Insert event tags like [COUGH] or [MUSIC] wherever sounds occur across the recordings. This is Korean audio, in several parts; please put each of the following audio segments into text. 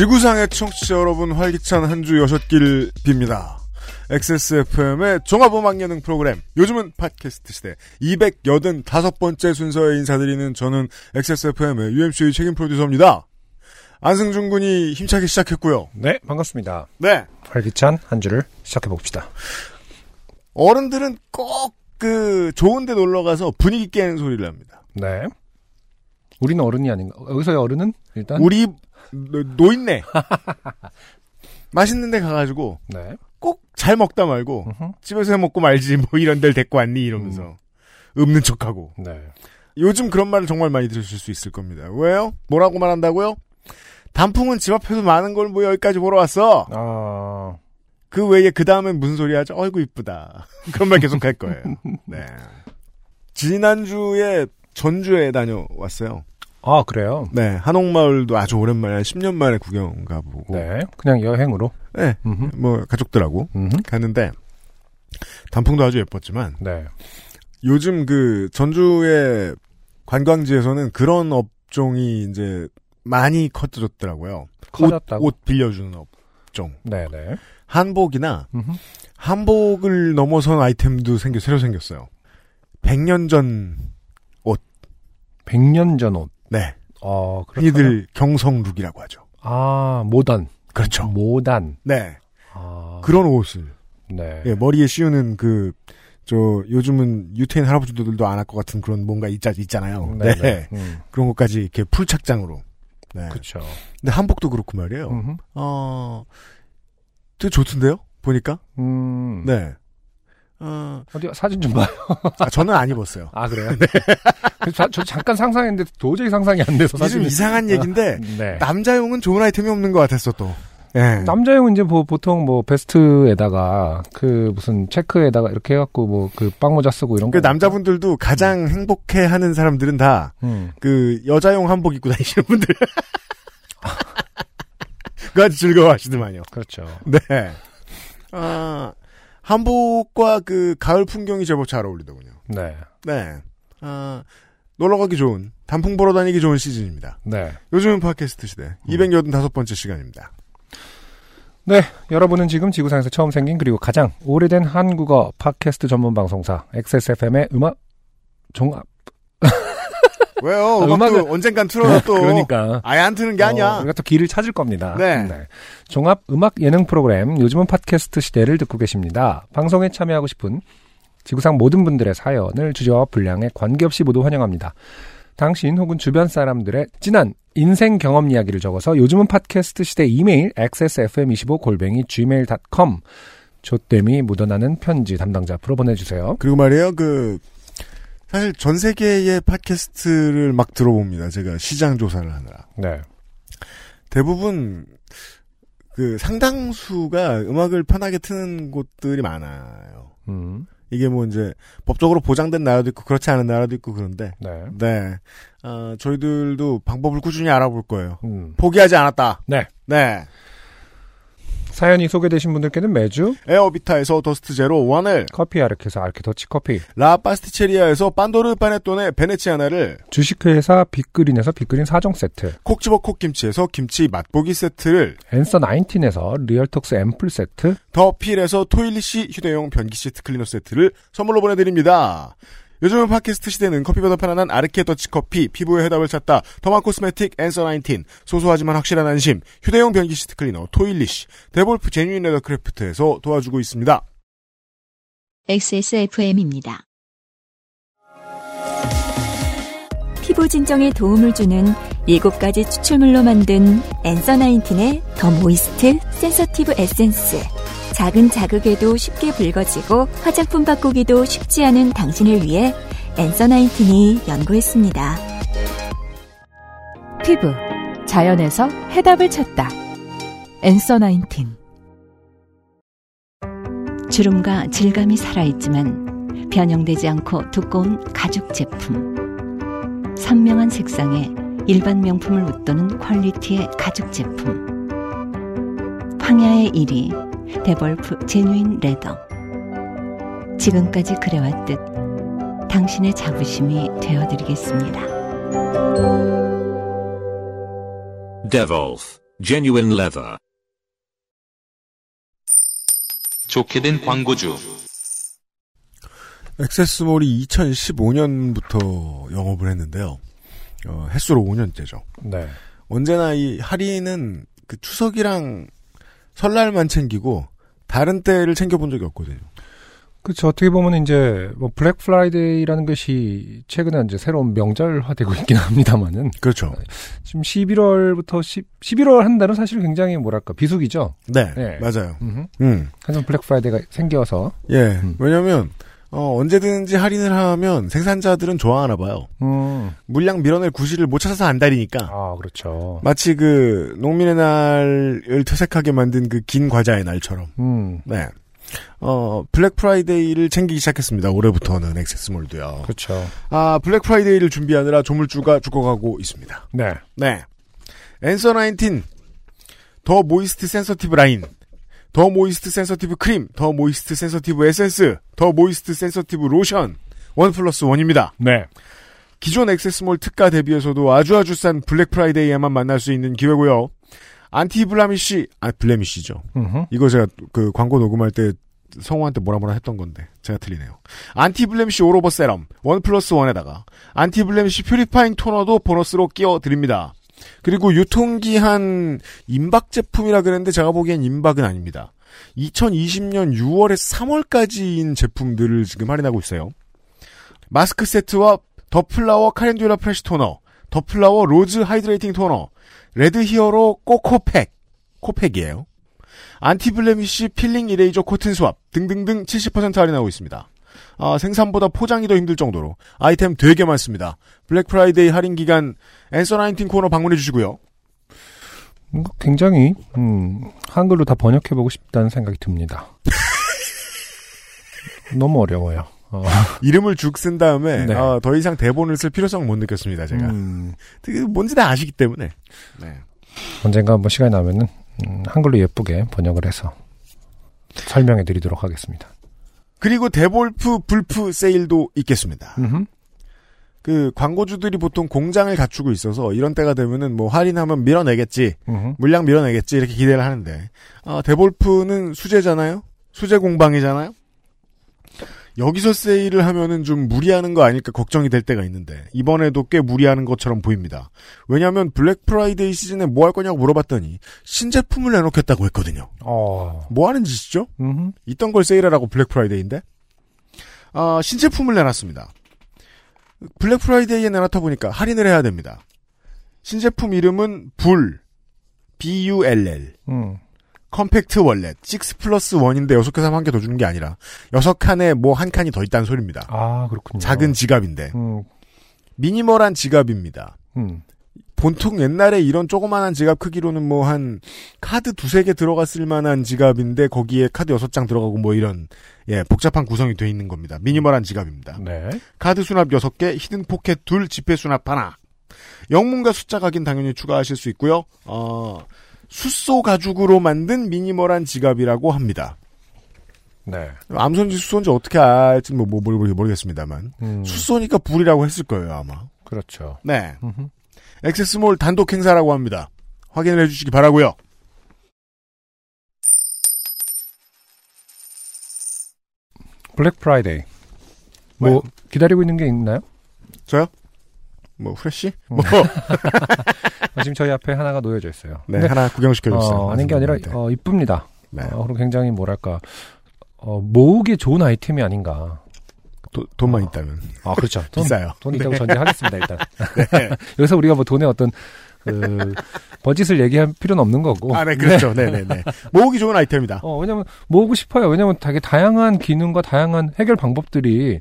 지구상의 청취자 여러분 활기찬 한 주 여섯길 빕니다. XSFM의 종합음악 예능 프로그램 요즘은 팟캐스트 시대 285번째 순서에 인사드리는 저는 XSFM의 UMC의 책임 프로듀서입니다. 안승준 군이 힘차게 시작했고요. 네, 반갑습니다. 네. 활기찬 한 주를 시작해 봅시다. 어른들은 꼭 그 좋은 데 놀러 가서 분위기 깨는 소리를 합니다. 네. 우리는 어른이 아닌가? 여기서의 어른은 일단 우리 노- 노인네 [LAUGHS] 맛있는 데 가가지고 네. 꼭 잘 먹다 말고 음흠. 집에서 해 먹고 말지 뭐 이런 데를 데리고 왔니 이러면서 없는 척하고 네. 요즘 그런 말을 정말 많이 들으실 수 있을 겁니다. 왜요? 뭐라고 말한다고요? 단풍은 집 앞에도 많은 걸 뭐 여기까지 보러 왔어. 아, 그 외에 그 다음엔 무슨 소리 하죠? 어이구 이쁘다. [LAUGHS] 그런 말 계속 할 거예요. 네. 지난주에 전주에 다녀왔어요. 아 그래요. 네. 한옥마을도 아주 오랜만에 한 10년 만에 구경 가보고. 네. 그냥 여행으로. 네. 음흠. 뭐 가족들하고 음흠. 갔는데 단풍도 아주 예뻤지만 네. 요즘 그 전주의 관광지에서는 그런 업종이 이제 많이 커져졌더라고요. 커졌다고. 옷, 옷 빌려주는 업종. 네, 네. 한복이나 음흠. 한복을 넘어선 아이템도 생겨 새로 생겼어요. 100년 전 100년 전 옷. 네. 어, 그렇 흔히들 경성룩이라고 하죠. 아, 모던. 그렇죠. 모단. 네. 아. 그런 옷을 네. 예, 머리에 씌우는 그 저 요즘은 유태인 할아버지들도 안 할 것 같은 그런 뭔가 있자 있잖아요. 네. 네. 네. [LAUGHS] 음. 그런 것까지 이렇게 풀착장으로. 네. 그렇죠. 근데 한복도 그렇고 말이에요. 음흠. 어, 되게 좋던데요? 보니까? 음. 네. 어, 어디 사진 좀 봐요. 아, 저는 안 입었어요. 아 그래요? 그래서 [LAUGHS] 자- 저 잠깐 상상했는데 도저히 상상이 안 돼서 사실 이상한 얘기인데, 네. 남자용은 좋은 아이템이 없는 것 같았어, 또. 예. 남자용은 이제 뭐 보통 뭐 베스트에다가 그 무슨 체크에다가 이렇게 해갖고 뭐 그 빵모자 쓰고 이런 그 거. 남자분들도 가장 행복해 하는 사람들은 다, 음. 그, 여자용 한복 입고 다니시는 분들. [LAUGHS] 그 아주 즐거워하시더만요. 그렇죠. 네. 아, 한복과 그 가을 풍경이 제법 잘 어울리더군요. 네. 네. 아, 놀러 가기 좋은, 단풍 보러 다니기 좋은 시즌입니다. 네. 요즘은 팟캐스트 시대. 285번째 시간입니다. 네. 여러분은 지금 지구상에서 처음 생긴 그리고 가장 오래된 한국어 팟캐스트 전문 방송사 XSFM의 음악 종합. 왜요? 아, 음악도 언젠간 틀어요, [LAUGHS] 또. 그러니까. 아예 안 트는 게 아니야. 어, 우리가 또 길을 찾을 겁니다. 네. 종합 음악 예능 프로그램 요즘은 팟캐스트 시대를 듣고 계십니다. 방송에 참여하고 싶은 지구상 모든 분들의 사연을 주제와 분량에 관계없이 모두 환영합니다. 당신 혹은 주변 사람들의 진한 인생 경험 이야기를 적어서 요즘은 팟캐스트 시대 이메일 xsfm25 골뱅이 gmail.com 조땜이 묻어나는 편지 담당자 앞으로 보내주세요. 그리고 말이에요, 그, 사실 전 세계의 팟캐스트를 막 들어봅니다. 제가 시장 조사를 하느라. 네. 대부분, 그 상당수가 음악을 편하게 트는 곳들이 많아요. 음, 이게 뭐 이제 법적으로 보장된 나라도 있고 그렇지 않은 나라도 있고 그런데, 네. 네. 어, 저희들도 방법을 꾸준히 알아볼 거예요. 음. 포기하지 않았다. 네. 네. 사연이 소개되신 분들께는 매주 에어비타에서 더스트 제로 원을 커피 아르케에서 아르케 더치 커피 라 파스티체리아에서 판도르 파네톤의 베네치아나를 주식회사 빅그린에서 빅그린 4종 세트, 콕 집어 콕김치에서 김치 맛보기 세트를 앤서 19에서 리얼톡스 앰플 세트, 더 필에서 토일리시 휴대용 변기 시트 클리너 세트를 선물로 보내드립니다. 요즘은 팟캐스트 시대는 커피보다 편안한 아르케 더치 커피, 피부의 해답을 찾다, derma cosmetic 앤서 19, 소소하지만 확실한 안심, 휴대용 변기 시트 클리너 토일리시, 데볼프 제뉴인 레더 크래프트에서 도와주고 있습니다. XSFM입니다. 피부 진정에 도움을 주는 7가지 추출물로 만든 엔서 나인틴의 The Moist Sensitive Essence. 작은 자극에도 쉽게 붉어지고 화장품 바꾸기도 쉽지 않은 당신을 위해 엔서 나인틴이 연구했습니다. 피부 자연에서 해답을 찾다. 엔서 나인틴. 주름과 질감이 살아있지만 변형되지 않고 두꺼운 가죽 제품. 선명한 색상에 일반 명품을 웃도는 quality의 가죽 제품. 황야의 이리 데볼프 제뉴인 레더. 지금까지 그래왔듯 당신의 자부심이 되어드리겠습니다. Devolf Genuine Leather 좋게 된 광고주. XSMALL이 2015년부터 영업을 했는데요. 어, 햇수로 5년째죠. 네. 언제나 이 할인은 그 추석이랑 설날만 챙기고 다른 때를 챙겨본 적이 없거든요. 그렇죠. 어떻게 보면 이제 뭐 블랙 프라이데이라는 것이 최근에 이제 새로운 명절화되고 있긴 합니다만은 그렇죠. 지금 11월부터 10, 11월 한 달은 사실 굉장히 뭐랄까 비수기죠. 네, 네. 맞아요. 음, 한참 블랙 프라이데이가 생겨서 예. 음. 왜냐면 어, 언제든지 할인을 하면 생산자들은 좋아하나 봐요. 음. 물량 밀어낼 구실을 못 찾아서 안달이니까. 아 그렇죠. 마치 그 농민의 날을 퇴색하게 만든 그 긴 과자의 날처럼. 음. 네. 어, 블랙 프라이데이를 챙기기 시작했습니다. 올해부터는 XSMALL도요. 그렇죠. 아, 블랙 프라이데이를 준비하느라 조물주가 죽어가고 있습니다. 네. 네. 앤서 19, 더 모이스트 센서티브 라인, 더 모이스트 센서티브 크림, 더 모이스트 센서티브 에센스, 더 모이스트 센서티브 로션, 원 플러스 원입니다. 네. 기존 XSMALL 특가 대비해서도 아주 아주 싼 블랙 프라이데이에만 만날 수 있는 기회고요. 안티 블라미쉬, 아 Blemish죠. 음흠. 이거 제가 그 광고 녹음할 때 성우한테 뭐라 뭐라 했던 건데 제가 틀리네요. Anti Blemish All Over Serum one plus one에다가 Anti Blemish Purifying 토너도 보너스로 끼워 드립니다. 그리고 유통기한 임박 제품이라 그랬는데 제가 보기엔 임박은 아닙니다. 2020년 6월에 3월까지인 제품들을 지금 할인하고 있어요. 마스크 세트와 The Flower Calendula Fresh 토너, The Flower Rose Hydrating 토너, Red Hero 꼬코팩, 코팩이에요. Anti Blemish Peeling Eraser Cotton Swab 등등등 70% 할인하고 있습니다. 아, 생산보다 포장이 더 힘들 정도로 아이템 되게 많습니다. 블랙 프라이데이 할인 기간 Answer 19 코너 방문해 주시고요. 굉장히 음, 한글로 다 번역해 보고 싶다는 생각이 듭니다. [LAUGHS] 너무 어려워요. 어, 이름을 죽 쓴 다음에 네. 아, 더 이상 대본을 쓸 필요성 못 느꼈습니다. 제가 음, 되게 뭔지 다 아시기 때문에. 네. 언젠가 한번 시간이 나면은 음, 한글로 예쁘게 번역을 해서 설명해 드리도록 하겠습니다. 그리고 데볼프 불프 세일도 있겠습니다. 음흠. 그 광고주들이 보통 공장을 갖추고 있어서 이런 때가 되면은 뭐 할인하면 밀어내겠지, 음흠. 물량 밀어내겠지 이렇게 기대를 하는데 아, 데볼프는 수제잖아요. 수제 공방이잖아요. 여기서 세일을 하면은 좀 무리하는 거 아닐까 걱정이 될 때가 있는데 이번에도 꽤 무리하는 것처럼 보입니다. 왜냐하면 블랙 프라이데이 시즌에 뭐 할 거냐고 물어봤더니 신제품을 내놓겠다고 했거든요. 어, 뭐 하는 짓이죠? 음흠. 있던 걸 세일하라고 블랙 프라이데이인데 아, 신제품을 내놨습니다. 블랙 프라이데이에 내놨다 보니까 할인을 해야 됩니다. 신제품 이름은 Bull B-U-L-L 음. Compact Wallet 6 플러스 1인데 6개 사면 한 개 더 주는 게 아니라 6칸에 뭐 한 칸이 더 있다는 소리입니다. 아 그렇군요. 작은 지갑인데 음, 미니멀한 지갑입니다. 음. 보통 옛날에 이런 조그만한 지갑 크기로는 뭐 한 카드 두세 개 들어갔을 만한 지갑인데 거기에 카드 여섯 장 들어가고 뭐 이런 예 복잡한 구성이 돼 있는 겁니다. 미니멀한 지갑입니다. 네. 카드 수납 6개, hidden 포켓 둘, 지폐 수납 하나. 영문과 숫자 각인 당연히 추가하실 수 있고요. 어, 수소 가죽으로 만든 미니멀한 지갑이라고 합니다. 네. 암소인지 수소인지 어떻게 알지 뭐, 뭐 모르, 모르겠습니다만 음, 수소니까 Bull이라고 했을 거예요 아마. 그렇죠. 네. 음흠. 액세스몰 단독 행사라고 합니다. 확인을 해주시기 바라고요. 블랙 프라이데이. 뭐 기다리고 있는 게 있나요? 저요? 뭐 후레쉬? 음. 뭐 [LAUGHS] 어, 지금 저희 앞에 하나가 놓여져 있어요. 네, 하나 구경시켜 주세요. 어, 아닌 게 아니라 어, 이쁩니다. 네. 어, 그리고 굉장히 뭐랄까 어, 모으기 좋은 아이템이 아닌가. 도- 돈만 어. 있다면 아 그렇죠. [LAUGHS] 돈, 비싸요. 돈 있다고 전제하겠습니다 일단. [LAUGHS] 네. 여기서 우리가 뭐 돈의 어떤 그 버짓을 얘기할 필요는 없는 거고. 아, 네, 그렇죠. 네, 네, 네. 모으기 좋은 아이템이다. 어, 왜냐면 모으고 싶어요. 왜냐면 되게 다양한 기능과 다양한 해결 방법들이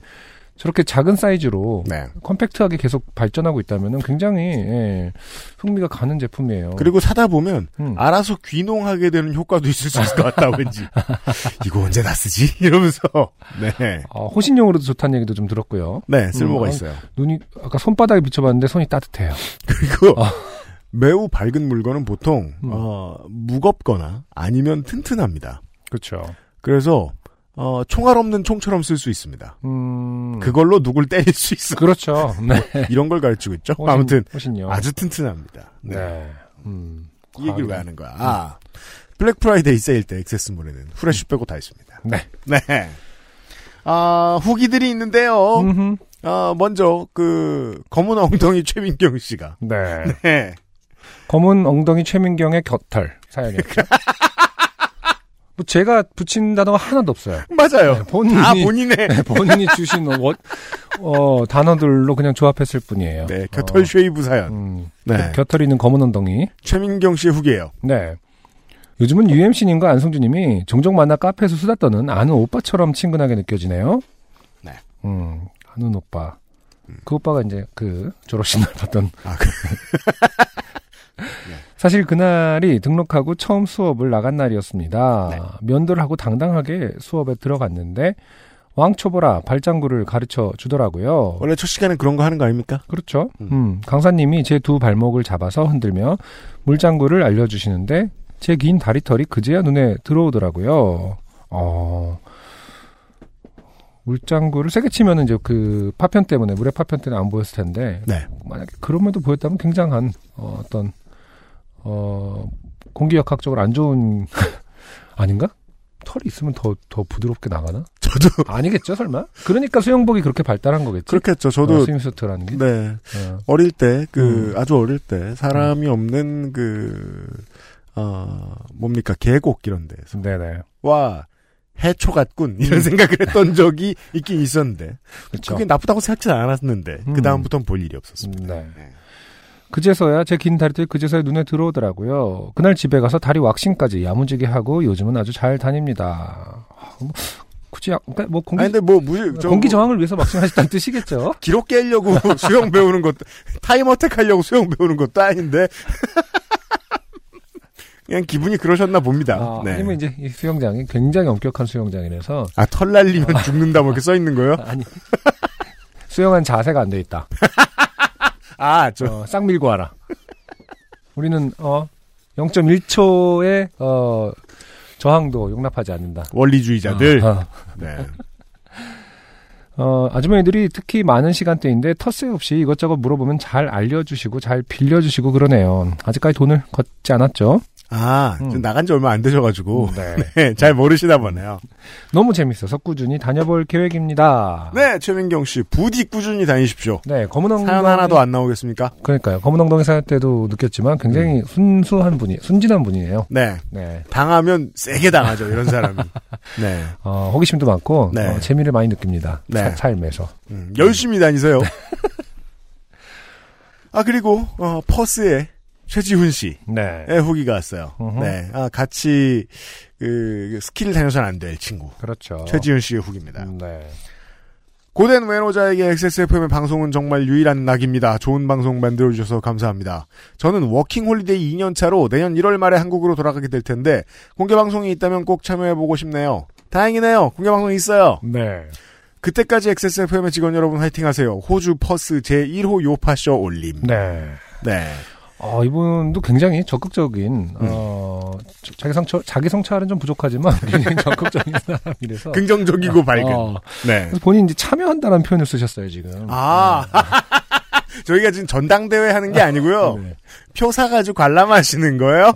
저렇게 작은 사이즈로 네. 컴팩트하게 계속 발전하고 있다면 굉장히 예, 흥미가 가는 제품이에요. 그리고 사다 보면 음. 알아서 귀농하게 되는 효과도 있을 수 있을 것 같다 왠지. [LAUGHS] 이거 언제 다 쓰지? [LAUGHS] 이러면서 네. 어, 호신용으로도 좋다는 얘기도 좀 들었고요. 네, 쓸모가 음, 있어요. 눈이 아까 손바닥에 비춰봤는데 손이 따뜻해요. [LAUGHS] 그리고 아. 매우 밝은 물건은 보통 음. 어, 무겁거나 아니면 튼튼합니다. 그렇죠. 그래서 어, 총알 없는 총처럼 쓸 수 있습니다. 음, 그걸로 누굴 때릴 수 있어. 그렇죠. [LAUGHS] 네. 이런 걸 가르치고 있죠. 호신- 아무튼 호신용. 아주 튼튼합니다. 네. 네. 음, 이 얘기를 왜. 하는 거야? 아, 블랙 프라이데이 세일 때 액세스몰에는 후레쉬 빼고 다 있습니다. 네. 네. 아, 후기들이 있는데요. 음흠. 아, 먼저 그 검은 엉덩이 최민경 씨가 네. 네. 검은 엉덩이 최민경의 곁털 사연이었죠. [LAUGHS] 뭐 제가 붙인 단어가 하나도 없어요. 맞아요. 네, 본인이 다 본인의 네, 본인이 주신 워- 어, 단어들로 그냥 조합했을 뿐이에요. 네, 어, shave 사연. 음, 네. 곁털이 있는 검은 엉덩이. 최민경 씨의 후기예요. 네. 요즘은 UMC님과 안성주님이 종종 만나 카페에서 수다 떠는 아는 오빠처럼 친근하게 느껴지네요. 네. 음, 아는 오빠. 그 오빠가 이제 그 졸업식 날 봤던. 아, 그, [LAUGHS] 사실 그날이 등록하고 처음 수업을 나간 날이었습니다. 네. 면도를 하고 당당하게 수업에 들어갔는데 왕초보라 발장구를 가르쳐 주더라고요. 원래 첫 시간에 그런 거 하는 거 아닙니까? 그렇죠. 음. 음, 강사님이 제 두 발목을 잡아서 흔들며 물장구를 알려주시는데 제 긴 다리털이 그제야 눈에 들어오더라고요. 어, 물장구를 세게 치면은 이제 그 파편 때문에 물의 파편 때문에 안 보였을 텐데 네. 만약에 그럼에도 보였다면 굉장한 어, 어떤 어 공기역학적으로 안 좋은 [LAUGHS] 아닌가? 털이 있으면 더 더 부드럽게 나가나? 저도 [LAUGHS] 아니겠죠, 설마? 그러니까 수영복이 그렇게 발달한 거겠지. 그렇겠죠. 어, 저도 swimsuit라는 게. 네. 어. 어릴 때, 그, 음. 아주 어릴 때, 사람이 없는 그, 어, 뭡니까, 계곡 이런 데서. 네네. 와, 해초 같군. 이런 생각을 했던 적이 있긴 있었는데. 그렇죠. 그게 나쁘다고 생각지 않았는데, 음. 그다음부터는 볼 일이 없었습니다. 네. 그제서야 제 긴 다리털이 그제서야 눈에 들어오더라고요. 그날 집에 가서 다리 왁싱까지 야무지게 하고 요즘은 아주 잘 다닙니다. 아, 뭐, 굳이 약- 그러니까 뭐 공기 아니, 근데 뭐, 저, 공기 뭐 저항을 위해서 왁싱하셨다는 뜻이겠죠. [LAUGHS] 기록 깨려고 [LAUGHS] 수영 배우는 것도, time attack 하려고 수영 배우는 것도 아닌데. [LAUGHS] 그냥 기분이 그러셨나 봅니다. 아, 네. 아니면 이제 이 수영장이 굉장히 엄격한 수영장이라서 아, 털 날리면 죽는다, 뭐 이렇게 써 있는 거요? 아니 수영한 자세가 안 돼 있다. 아, 저, 어, 싹 밀고 와라. 우리는 어 0.1초의 어 저항도 용납하지 않는다. 원리주의자들. 어, 어. 네. 어, 아주머니들이 특히 많은 시간대인데 텃세 없이 이것저것 물어보면 잘 알려주시고 잘 빌려주시고 그러네요. 아직까지 돈을 걷지 않았죠. 아, 음. 좀 나간 지 얼마 안 되셔가지고. 네. [LAUGHS] 네, 잘 모르시나 보네요. 너무 재밌어서 꾸준히 다녀볼 계획입니다. 네, 최민경 씨, 부디 꾸준히 다니십시오. 네, 검은 엉덩이 사연 하나도 안 나오겠습니까? 그러니까요. 검은 엉덩이 사연 때도 느꼈지만 굉장히 순수한 분이 순진한 분이에요. 네. 네. 당하면 세게 당하죠, 이런 사람이. [LAUGHS] 네. 어, 호기심도 많고 네. 어, 재미를 많이 느낍니다. 네. 사- 삶에서. 음, 열심히 다니세요. [LAUGHS] 아, 그리고, 어, 퍼스의 최지훈 씨의 네. 후기가 왔어요. 네. 아, 같이, 그, 스키를 다녀선 안 될 친구. 그렇죠. 최지훈 씨의 후기입니다. 음, 네. 고된 외노자에게 XSFM의 방송은 정말 유일한 낙입니다. 좋은 방송 만들어주셔서 감사합니다. 저는 워킹 홀리데이 2년차로 내년 1월 말에 한국으로 돌아가게 될 텐데, 공개방송이 있다면 꼭 참여해보고 싶네요. 다행이네요. 공개방송이 있어요. 네. 그때까지 XSFM의 직원 여러분 화이팅 하세요. 호주 퍼스 제1호 요파쇼 올림. 네. 네. 어, 이분도 굉장히 적극적인, 어, 저- 자기 성처, 자기 성찰은 좀 부족하지만 [LAUGHS] 굉장히 적극적인 [LAUGHS] 사람이라서. 긍정적이고 밝은. 어, 네. 본인 이제 참여한다는 표현을 쓰셨어요, 지금. 아. [LAUGHS] 저희가 지금 전당대회 하는 게 아니고요. 네. 표 사가지고 관람하시는 거예요?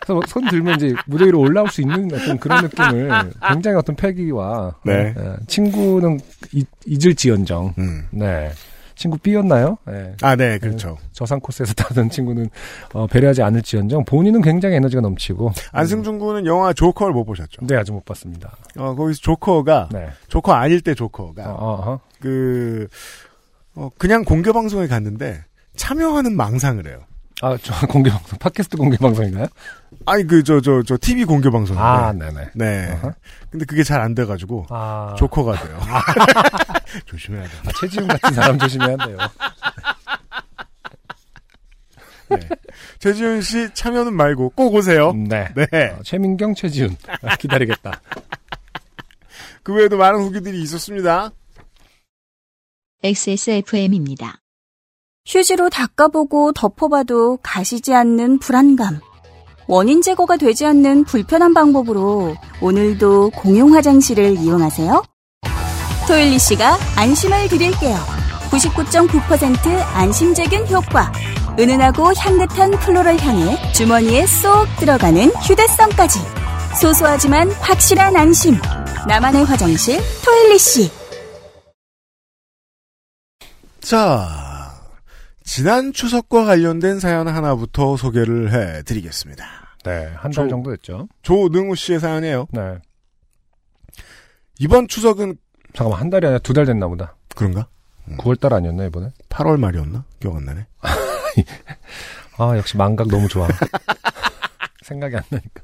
그래서 뭐손 들면 이제 무대 위로 올라올 수 있는 어떤 그런 느낌을 굉장히 어떤 패기와 네. 예, 친구는 잊, 잊을지언정 음. 네 친구 B였나요? 네. 아, 네, 그렇죠. 저상 코스에서 [LAUGHS] 타던 친구는 어, 배려하지 않을지언정 본인은 굉장히 에너지가 넘치고 안승준 군은 영화 조커를 못 보셨죠? 네 아주 못 봤습니다. 어, 거기서 조커가, 네. 조커 아닐 때 조커가, 어, 어, 어. 그, 어, 그냥 공개 방송에 갔는데, 참여하는 망상을 해요. 아, 저 [LAUGHS] 공개 방송, 팟캐스트 공개 방송인가요? 아니 그 저 저 저 TV 공개 방송인데. 아, 네네. 네. 어허. 근데 그게 잘 안 돼가지고 아, 조커가 돼요. [LAUGHS] 조심해야 돼. 아, 최지훈 같은 사람 조심해야 돼요. 네. 최지훈 씨 참여는 말고 꼭 오세요. 네. 네. 어, 최민경, 최지훈. 아, 기다리겠다. 그 외에도 많은 후기들이 있었습니다. XSFM입니다. 휴지로 닦아보고 덮어봐도 가시지 않는 불안감. 원인 제거가 되지 않는 불편한 방법으로 오늘도 공용 화장실을 이용하세요. 토일리 씨가 안심을 드릴게요. 99.9% 안심제균 효과. 은은하고 향긋한 플로럴 향에 주머니에 쏙 들어가는 휴대성까지. 소소하지만 확실한 안심. 나만의 화장실 토일리 씨. 자, 지난 추석과 관련된 사연 하나부터 소개를 해드리겠습니다. 네, 한달 저- 정도 됐죠. 조능우 씨의 사연이에요. 네. 이번 추석은 잠깐만, 한 달이 아니라 두 달 됐나 보다. 그런가? 9월달 아니었나, 이번에? 8월 말이었나? 기억 안 나네. [LAUGHS] 아, 역시 망각 너무 좋아. [LAUGHS] 생각이 안 나니까.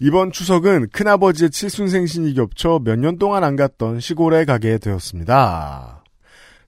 이번 추석은 큰아버지의 칠순 생신이 겹쳐 몇 년 동안 안 갔던 시골에 가게 되었습니다.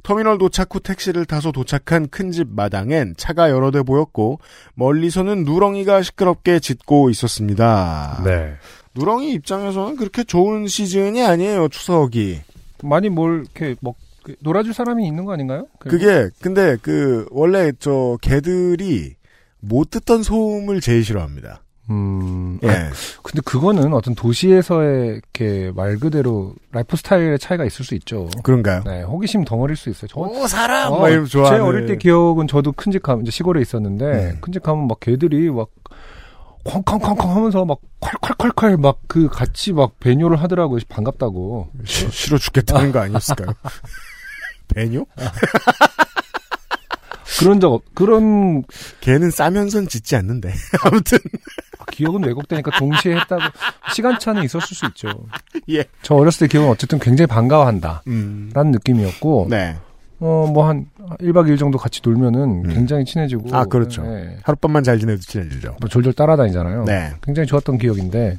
터미널 도착 후 택시를 타서 도착한 큰 집 마당엔 차가 여러 대 보였고 멀리서는 누렁이가 시끄럽게 짖고 있었습니다. 네. 누렁이 입장에서는 그렇게 좋은 시즌이 아니에요, 추석이. 많이 뭘, 이렇게, 뭐, 그 놀아줄 사람이 있는 거 아닌가요? 그게 근데 그 원래 저 개들이 못 듣던 소음을 제일 싫어합니다. 음, 예. 아, 근데 그거는 어떤 도시에서의 이렇게 말 그대로 라이프 스타일의 차이가 있을 수 있죠. 그런가요? 네, 호기심 덩어리일 수 있어요. 저, 오 사람 어, 막 좋아하는. 제 어릴 때 기억은 저도 가면 이제 시골에 있었는데 음. 큰집 가면 막 개들이 막 쾅쾅쾅쾅 하면서 막 콸콸콸콸 막 그 같이 막 배뇨를 하더라고요. 반갑다고. 시- 싫어 죽겠다는 거 아니었을까요? [LAUGHS] 배뇨? 그런 적 없, 그런 개는 싸면선 짖지 않는데. [LAUGHS] 아무튼 기억은 왜곡되니까 동시에 했다고 시간차는 있었을 수 있죠. [LAUGHS] 예. 저 어렸을 때 기억은 어쨌든 굉장히 반가워한다. 음. 라는 느낌이었고 네. 어, 뭐 한 1박 2일 정도 같이 놀면은 음. 굉장히 친해지고. 아, 그렇죠. 네. 하룻밤만 잘 지내도 친해지죠. 뭐 졸졸 따라다니잖아요. 네. 굉장히 좋았던 기억인데.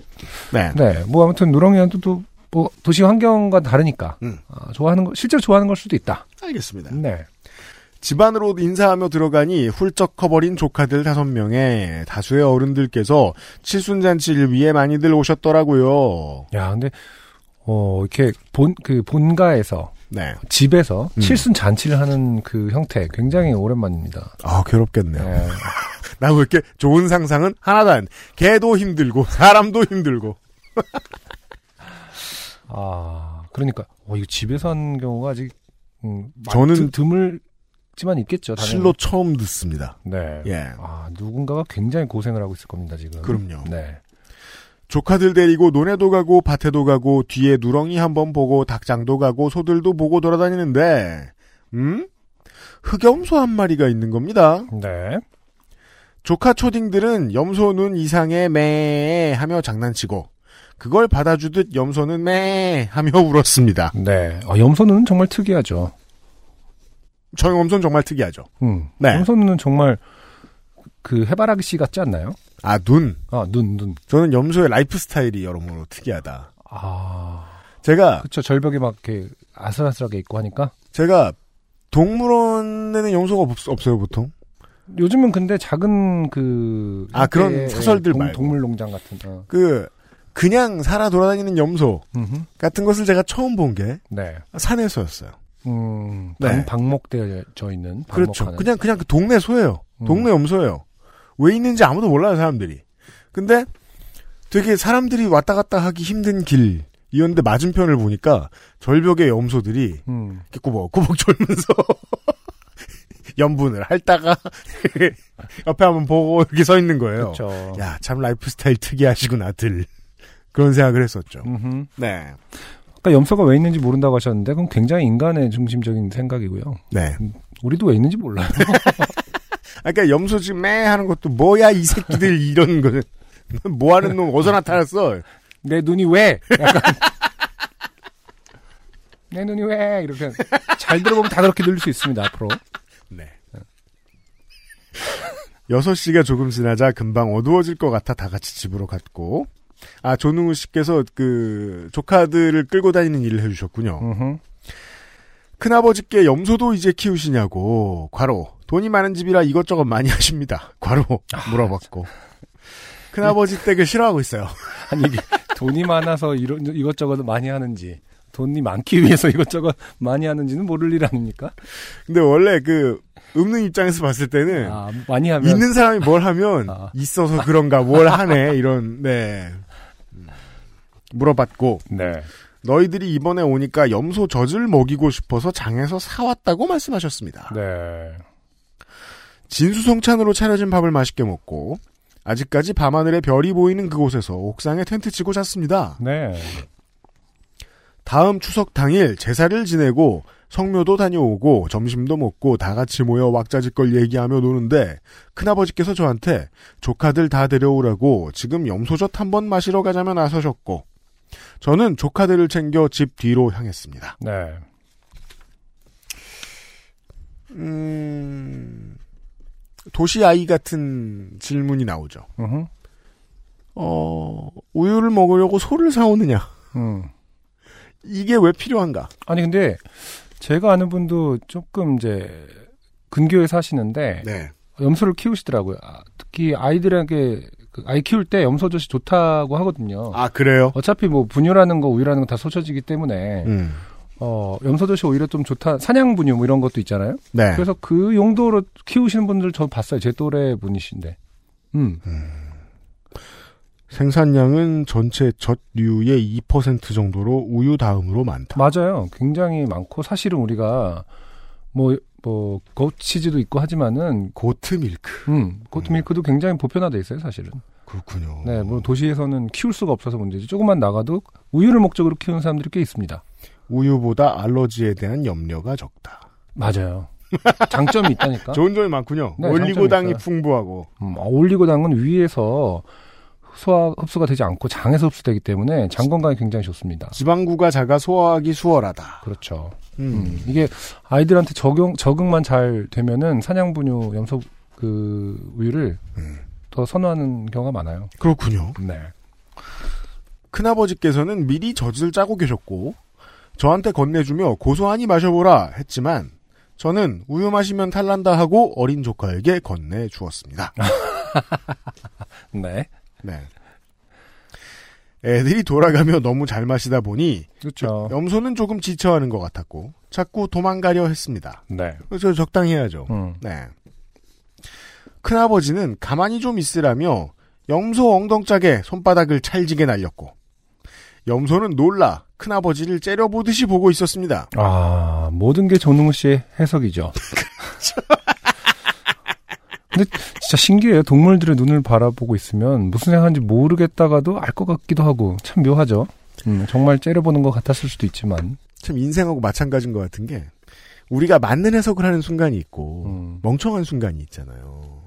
네. 네. 뭐 아무튼 누렁이한테 또, 뭐 도시 환경과 다르니까. 음. 아, 좋아하는 거, 실제로 좋아하는 걸 수도 있다. 알겠습니다. 네. 집안으로 인사하며 들어가니 훌쩍 커버린 조카들 다섯 명에 다수의 어른들께서 칠순잔치를 위해 많이들 오셨더라고요. 야, 근데, 어, 이렇게 본, 그 본가에서, 네. 집에서 음. 칠순 잔치를 하는 그 형태 굉장히 오랜만입니다. 아, 괴롭겠네요. 네. [LAUGHS] 나왜 이렇게 좋은 상상은 하나도 안. 개도 힘들고, 사람도 힘들고. [LAUGHS] 아, 그러니까, 어, 이거 집에서 하는 경우가 아직, 음, 저는 드, 드물 지만 있겠죠, 당연히. 실로 처음 듣습니다. 네. 예. 아, 누군가가 굉장히 고생을 하고 있을 겁니다, 지금. 그럼요. 네. 조카들 데리고 논에도 가고 밭에도 가고 뒤에 누렁이 한번 보고 닭장도 가고 소들도 보고 돌아다니는데 음? 흑염소 한 마리가 있는 겁니다. 네. 조카 초딩들은 염소 눈 이상의 매 하며 장난치고 그걸 받아주듯 염소는 매 하며 울었습니다. 네. 아, 염소는 정말 특이하죠. 저 염소는 정말 특이하죠. 음. 네. 염소는 정말 그 해바라기 씨 같지 않나요? 아 눈. 아, 눈, 눈. 저는 염소의 라이프 스타일이 여러모로 특이하다. 아. 제가 그쵸. 절벽에 막 이렇게 아슬아슬하게 있고 하니까. 제가 동물원에는 염소가 없, 없어요 보통. 요즘은 근데 작은 그. 아, 그런 형태의 사설들 동, 말고. 동물 농장 같은. 어. 그 그냥 살아 돌아다니는 염소 음흠. 같은 것을 제가 처음 본 게 네. 산에서였어요. 음. 네. 방, 방목되어 있는. 그렇죠. 방목하는. 그냥 그냥 그 동네 소예요. 음. 동네 염소예요. 왜 있는지 아무도 몰라요 사람들이. 근데 되게 사람들이 왔다 갔다 하기 힘든 길 이었는데 맞은편을 보니까 절벽의 염소들이 음. 이렇게 꾸벅꾸벅 졸면서 [LAUGHS] 염분을 핥다가 [LAUGHS] 옆에 한번 보고 이렇게 서 있는 거예요. 그렇죠. 야, 참 라이프 스타일 특이하시구나들. 그런 생각을 했었죠. 음흠. 네. 아까 염소가 왜 있는지 모른다고 하셨는데 그건 굉장히 인간의 중심적인 생각이고요. 네. 우리도 왜 있는지 몰라요. [LAUGHS] 아까 그러니까 염소 지금 매 하는 것도 뭐야 이 새끼들 이런 거는 [LAUGHS] 뭐 하는 놈 어디서 나타났어? 내 눈이 왜? 약간 [LAUGHS] 내 눈이 왜? 이렇게 잘 들어보면 다 그렇게 들릴 수 있습니다. 앞으로. 네. 6시가 조금 지나자 금방 어두워질 것 같아 다 같이 집으로 갔고, 아, 조능우 씨께서 그, 조카들을 끌고 다니는 일을 해주셨군요. 큰아버지께 염소도 이제 키우시냐고, 과로. 돈이 많은 집이라 이것저것 많이 [LAUGHS] 하십니다. 과로. 물어봤고. 큰아버지 댁을 싫어하고 있어요. [LAUGHS] 아니 이게 돈이 많아서 이런 이것저것 많이 하는지 돈이 많기 위해서 이것저것 많이 하는지는 모를 일 아닙니까? 근데 원래 그, 없는 입장에서 봤을 때는, 아, 많이 하면 있는 사람이 뭘 하면, 아. 있어서 그런가, 뭘 하네, 이런, 네. 음. 물어봤고, 네. 너희들이 이번에 오니까 염소 젖을 먹이고 싶어서 장에서 사왔다고 말씀하셨습니다. 네. 진수성찬으로 차려진 밥을 맛있게 먹고 아직까지 밤하늘에 별이 보이는 그곳에서 옥상에 텐트 치고 잤습니다. 네. 다음 추석 당일 제사를 지내고 성묘도 다녀오고 점심도 먹고 다 같이 모여 왁자지껄 얘기하며 노는데 큰아버지께서 저한테 조카들 다 데려오라고 지금 염소젓 한 번 마시러 가자며 나서셨고 저는 조카들을 챙겨 집 뒤로 향했습니다. 네. 음, 도시 아이 같은 질문이 나오죠. 어, 우유를 먹으려고 소를 사오느냐? 음. 이게 왜 필요한가? 아니 근데 제가 아는 분도 조금 이제 근교에 사시는데 네. 염소를 키우시더라고요. 아, 특히 아이들에게 그 아이 키울 때 염소젓이 좋다고 하거든요. 아, 그래요? 어차피 뭐 분유라는 거 우유라는 거다 쏟혀지기 때문에 음. 어 염소젓이 오히려 좀 좋다. 사냥 분유 뭐 이런 것도 있잖아요. 네. 그래서 그 용도로 키우시는 분들 저 봤어요. 제 또래 분이신데. 음. 생산량은 전체 젖류의 2% 정도로 우유 다음으로 많다. 맞아요. 굉장히 많고 사실은 우리가 뭐 뭐 고치즈도 있고 하지만은 고트 밀크. 음, 고트 밀크도 굉장히 보편화돼 있어요, 사실은. 그렇군요. 네, 물론 도시에서는 키울 수가 없어서 문제지. 조금만 나가도 우유를 목적으로 키우는 사람들이 꽤 있습니다. 우유보다 알러지에 대한 염려가 적다. 맞아요. 장점이 있다니까. [LAUGHS] 좋은 점이 많군요. 네, 올리고당이 풍부하고. 음, 올리고당은 위에서 소화 흡수가 되지 않고 장에서 흡수되기 때문에 장 건강에 굉장히 좋습니다. 지방구가 작아 소화하기 수월하다. 그렇죠. 음. 음, 이게 아이들한테 적용 적응만 잘 되면은 사냥 분유 염소 그 우유를 음. 더 선호하는 경우가 많아요. 그렇군요. 네. 큰아버지께서는 미리 젖을 짜고 계셨고 저한테 건네주며 고소하니 마셔보라 했지만 저는 우유 마시면 탈난다 하고 어린 조카에게 건네주었습니다. [LAUGHS] 네. 네. 애들이 돌아가며 너무 잘 마시다 보니 그렇죠. 염소는 조금 지쳐하는 것 같았고 자꾸 도망가려 했습니다. 네. 저 적당히 해야죠. 음. 네. 큰아버지는 가만히 좀 있으라며 염소 엉덩짝에 손바닥을 찰지게 날렸고 염소는 놀라 큰아버지를 째려보듯이 보고 있었습니다. 아, 모든 게 전웅우 씨의 해석이죠. [LAUGHS] 근데 진짜 신기해요. 동물들의 눈을 바라보고 있으면 무슨 생각하는지 모르겠다가도 알 것 같기도 하고 참 묘하죠. 음, 정말 째려보는 것 같았을 수도 있지만. 참 인생하고 마찬가지인 것 같은 게 우리가 맞는 해석을 하는 순간이 있고 음. 멍청한 순간이 있잖아요.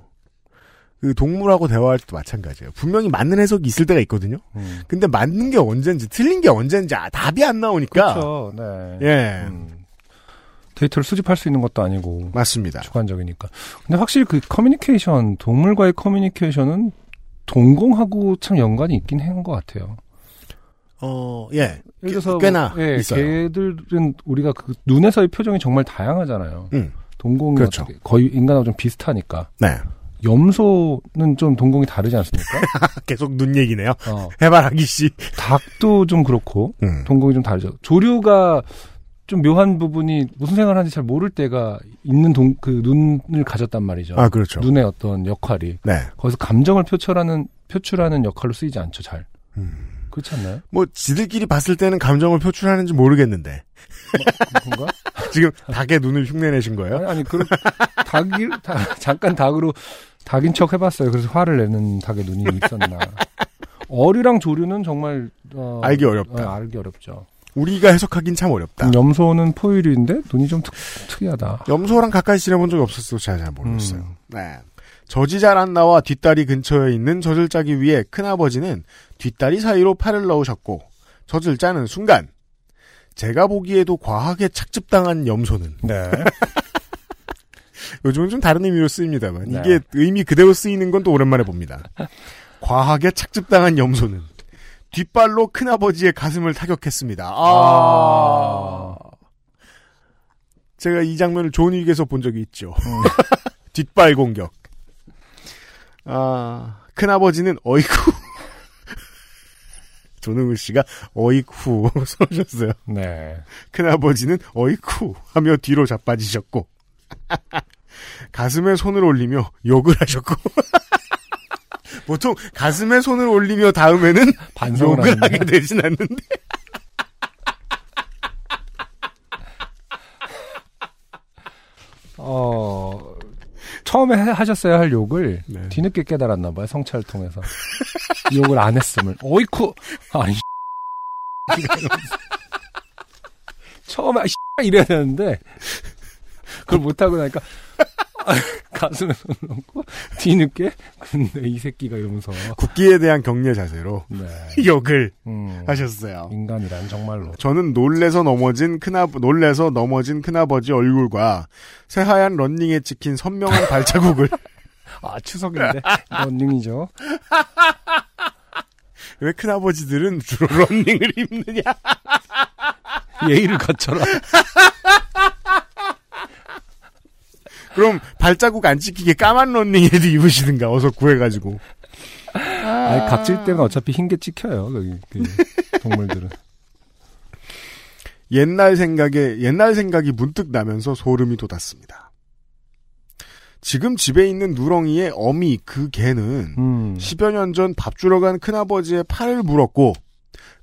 그 동물하고 대화할 때도 마찬가지예요. 분명히 맞는 해석이 있을 때가 있거든요. 음. 근데 맞는 게 언젠지 틀린 게 언젠지 아, 답이 안 나오니까 그렇죠. 네. 예 음. 데이터를 수집할 수 있는 것도 아니고 맞습니다. 주관적이니까. 근데 확실히 그 커뮤니케이션, 동물과의 커뮤니케이션은 동공하고 참 연관이 있긴 한 것 같아요. 어, 예. 예를 들어서 꽤나 예, 있어요. 개들은 우리가 그 눈에서의 표정이 정말 다양하잖아요. 음, 동공이 그렇죠. 거의 인간하고 좀 비슷하니까. 네. 염소는 좀 동공이 다르지 않습니까? [LAUGHS] 계속 눈 얘기네요. 어, 해바라기 씨. 닭도 좀 그렇고 음. 동공이 좀 다르죠. 조류가 좀 묘한 부분이 무슨 생각을 하는지 잘 모를 때가 있는 동, 그 눈을 가졌단 말이죠. 아, 그렇죠. 눈의 어떤 역할이 네. 거기서 감정을 표출하는 표출하는 역할로 쓰이지 않죠. 잘 음. 그렇지 않나요? 뭐, 지들끼리 봤을 때는 감정을 표출하는지 모르겠는데. 그런가? [LAUGHS] 지금 닭의 눈을 흉내내신 거예요? 아니, 아니 그런 닭이 닭- 잠깐 닭으로 닭인 척 해봤어요. 그래서 화를 내는 닭의 눈이 있었나. [LAUGHS] 어류랑 조류는 정말 어, 알기 어렵다. 어, 알기 어렵죠. 우리가 해석하긴 참 어렵다. 염소는 포유류인데 눈이 좀 특, 특이하다. 염소랑 가까이 지내본 적이 없었어. 제가 잘 모르겠어요. 음. 네. 안 나와 뒷다리 근처에 있는 젖을 짜기 위해 큰아버지는 뒷다리 사이로 팔을 넣으셨고 젖을 짜는 순간 제가 보기에도 과하게 착즙당한 염소는 네. [LAUGHS] 요즘은 좀 다른 의미로 쓰입니다만 네. 이게 의미 그대로 쓰이는 건 또 오랜만에 봅니다. 과하게 착즙당한 염소는 뒷발로 큰아버지의 가슴을 타격했습니다. 아. 제가 이 장면을 존 윅에서 본 적이 있죠. [LAUGHS] 뒷발 공격. 아, 큰아버지는 어이쿠. [LAUGHS] 조능우 씨가 어이쿠 [LAUGHS] 써주셨어요. 네. 큰아버지는 어이쿠 하며 뒤로 자빠지셨고 가슴에 손을 올리며 욕을 하셨고 보통 가슴에 손을 올리며 다음에는 [LAUGHS] 반성을 욕을. 하게 되진 않는데 어, 처음에 하- 하셨어야 할 욕을 네. 뒤늦게 깨달았나 봐요. 성찰을 통해서. 욕을 안 했음을. 어이쿠! 아니. [LAUGHS] 처음에, 아, [LAUGHS] 이래야 되는데, 그걸 못 하고 나니까, 아, [LAUGHS] 가슴에 손 놓고, 뒤늦게, 근데 이 새끼가 이러면서, 국기에 대한 경례 자세로 네. [LAUGHS] 욕을 음, 하셨어요. 인간이란 정말로. 저는 놀래서 넘어진 큰아 놀래서 넘어진 큰아버지 얼굴과 새하얀 런닝에 찍힌 선명한 [LAUGHS] 발자국을 아, 추석인데, 런닝이죠. 왜 큰아버지들은 주로 런닝을 입느냐? 예의를 갖춰라. 그럼 발자국 안 찍히게 까만 런닝에도 [LAUGHS] 입으시든가 어서 구해가지고 아니, 각질 때는 어차피 흰 게 찍혀요, 거기, 그 동물들은. 옛날 생각에 옛날 생각이 문득 나면서 소름이 돋았습니다. 지금 집에 있는 누렁이의 어미 그 개는 음. 10여 년 전 밥 주러 간 큰아버지의 팔을 물었고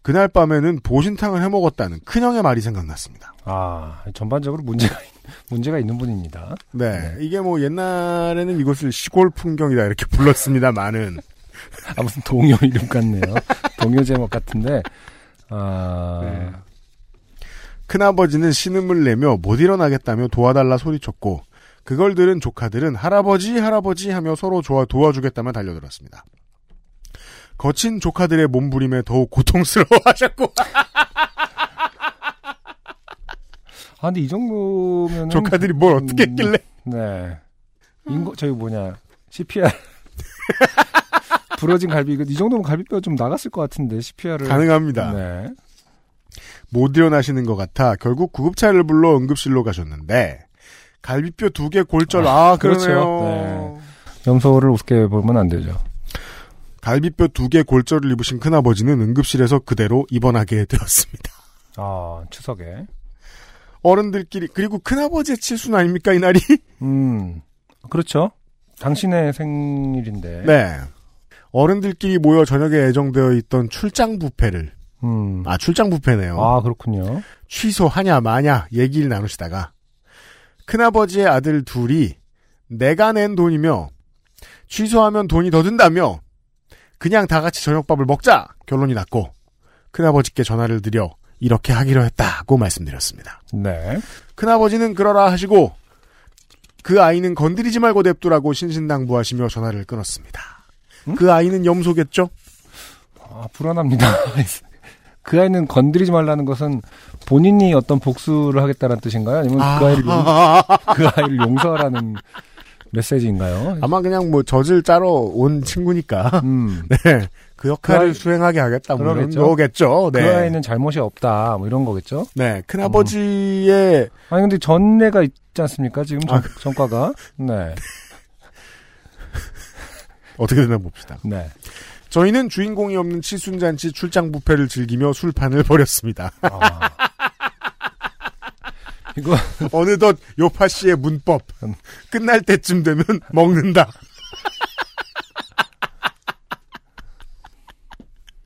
그날 밤에는 보신탕을 해 먹었다는 큰형의 말이 생각났습니다. 아, 전반적으로 문제가, 있- [LAUGHS] 문제가 있는 분입니다. 네, 네. 이게 뭐 옛날에는 이것을 시골 풍경이다 이렇게 불렀습니다만은 [LAUGHS] 아, 무슨 동요 이름 같네요. 동요 제목 같은데, 아, 네. 큰아버지는 신음을 내며 못 일어나겠다며 도와달라 소리쳤고 그걸 들은 조카들은 할아버지 할아버지 하며 서로 좋아 도와주겠다며 달려들었습니다. 거친 조카들의 몸부림에 더욱 고통스러워하셨고 [LAUGHS] 아, 근데 이 정도면은. 조카들이 뭘 어떻게 음, 했길래 네. 인거, 저기 뭐냐, CPR. [LAUGHS] 부러진 갈비, 이 정도면 갈비뼈 좀 나갔을 것 같은데, CPR을. 가능합니다. 네. 못 일어나시는 것 같아 결국 구급차를 불러 응급실로 가셨는데 갈비뼈 두 개 골절 아, 그렇죠. 그러네요. 염소를 우습게 보면 안 되죠. 갈비뼈 두 개 골절을 입으신 큰아버지는 응급실에서 그대로 입원하게 되었습니다. 아, 추석에. 어른들끼리 그리고 큰아버지의 칠순 아닙니까 이날이? [LAUGHS] 음, 그렇죠. 당신의 생일인데. 네. 어른들끼리 모여 저녁에 예정되어 있던 출장 뷔페를 음. 아 출장 뷔페네요. 아, 그렇군요. 취소하냐 마냐 얘기를 나누시다가 큰아버지의 아들 둘이 내가 낸 돈이며 취소하면 돈이 더 든다며 그냥 다 같이 저녁밥을 먹자 결론이 났고 큰아버지께 전화를 드려 이렇게 하기로 했다고 말씀드렸습니다. 네. 큰아버지는 그러라 하시고 그 아이는 건드리지 말고 냅두라고 신신당부하시며 전화를 끊었습니다. 음? 그 아이는 염소겠죠? 아, 불안합니다. [LAUGHS] 그 아이는 건드리지 말라는 것은 본인이 어떤 복수를 하겠다는 뜻인가요? 아니면 그 아이를, 용, 그 아이를 용서하라는 메시지인가요? 아마 그냥 뭐 젖을 짜러 온 친구니까 음. [LAUGHS] 네. 그 역할을 그 아이- 수행하게 하겠다. 뭐 이런. 거겠죠. 네. 그 아이는 잘못이 없다. 뭐 이런 거겠죠? 네. 큰아버지의 아니, 근데 전례가 있지 않습니까? 지금 전, 아, 전과가. 네. [LAUGHS] 어떻게 되나 봅시다. 네. 저희는 주인공이 없는 칠순잔치 출장 뷔페를 즐기며 술판을 [LAUGHS] 벌였습니다. 아. 이거, [LAUGHS] 어느덧 요파 씨의 문법. 음. 끝날 때쯤 되면 먹는다.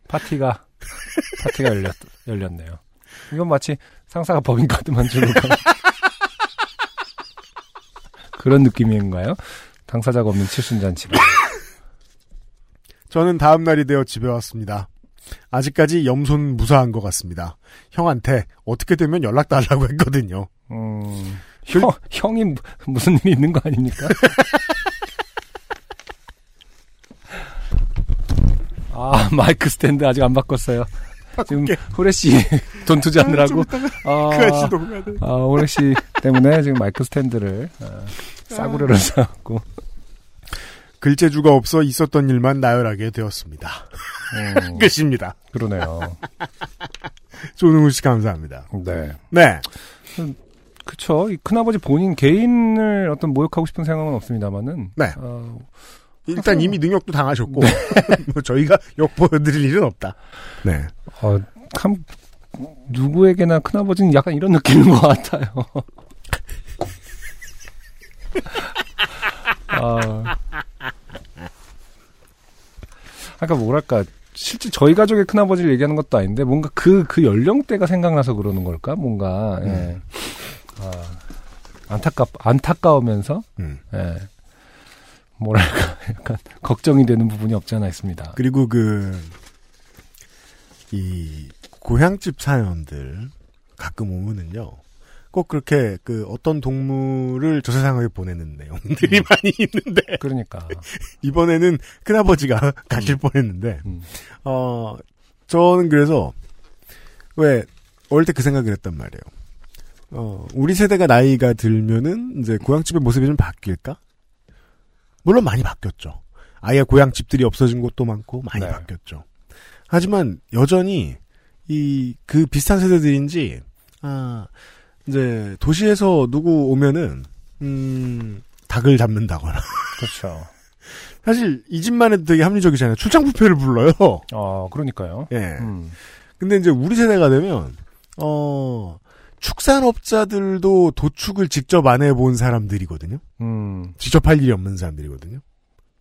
파티가, 파티가 열렸, 열렸네요. 이건 마치 상사가 법인 카드만 주고 가 그런 느낌인가요? 당사자가 없는 칠순잔치가. 저는 다음 날이 되어 집에 왔습니다. 아직까지 염소는 무사한 것 같습니다. 형한테 어떻게 되면 연락 달라고 했거든요. 음, 형, 형이 무- 무슨 일이 있는 거 아닙니까? [LAUGHS] 아, 마이크 스탠드 아직 안 바꿨어요. 지금 후레쉬 [LAUGHS] 돈 투자하느라고. 아, [LAUGHS] 그. 아, 후레쉬 때문에 지금 마이크 스탠드를 아, 싸구려를 사갖고. 글재주가 없어 있었던 일만 나열하게 되었습니다. 음, 끝입니다. 그러네요. 조능우 씨 감사합니다. 네. 네. 그쵸. 이 큰아버지 본인 개인을 어떤 모욕하고 싶은 생각은 없습니다만은. 네. 어, 일단 이미 능력도 당하셨고 [LAUGHS] 뭐 저희가 욕 보여드릴 일은 없다. 네. 어, 참, 누구에게나 큰아버지는 약간 이런 느낌인 것 같아요. [LAUGHS] 아. 아까 뭐랄까, 실제 저희 가족의 큰아버지를 얘기하는 것도 아닌데, 뭔가 그, 그 연령대가 생각나서 그러는 걸까? 뭔가, 예. 아, 안타깝, 안타까우면서, 음. 예. 뭐랄까, 약간, 걱정이 되는 부분이 없지 않아 있습니다. 그리고 그, 이, 고향집 사연들 가끔 오면은요. 꼭 그렇게 그 어떤 동물을 저 세상에 보내는 내용들이 많이 있는데 그러니까. [LAUGHS] 이번에는 큰아버지가 가실 뻔했는데 음. 어 저는 그래서 왜 어릴 때 그 생각을 했단 말이에요. 어 우리 세대가 나이가 들면은 이제 고향집의 모습이 좀 바뀔까? 물론 많이 바뀌었죠. 아예 고향집들이 없어진 곳도 많고 많이 네. 바뀌었죠. 하지만 여전히 이 그 비슷한 세대들인지 아 이제 도시에서 누구 오면은 음 닭을 잡는다거나 그렇죠. [LAUGHS] 사실 이 집만 해도 되게 합리적이잖아요. 출장 뷔페를 불러요. 어, 그러니까요. 예. 음. 근데 이제 우리 세대가 되면 어 축산업자들도 도축을 직접 안 해본 사람들이거든요. 음. 직접 할 일이 없는 사람들이거든요.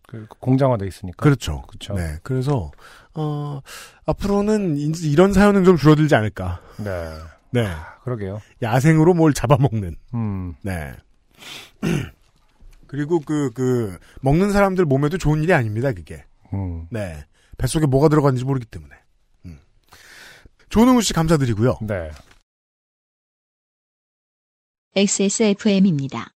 그 공장화돼 있으니까. 그렇죠. 그렇죠. 네. 그래서 어 앞으로는 이- 이런 사연은 좀 줄어들지 않을까. 네. 네. 그러게요. 야생으로 뭘 잡아먹는. 음. 네. [CLEARS THROAT] 그리고 그, 그, 먹는 사람들 몸에도 좋은 일이 아닙니다, 그게. 음. 네. 뱃속에 뭐가 들어갔는지 모르기 때문에. 음. 조능우 씨 감사드리고요. 네. XSFM입니다.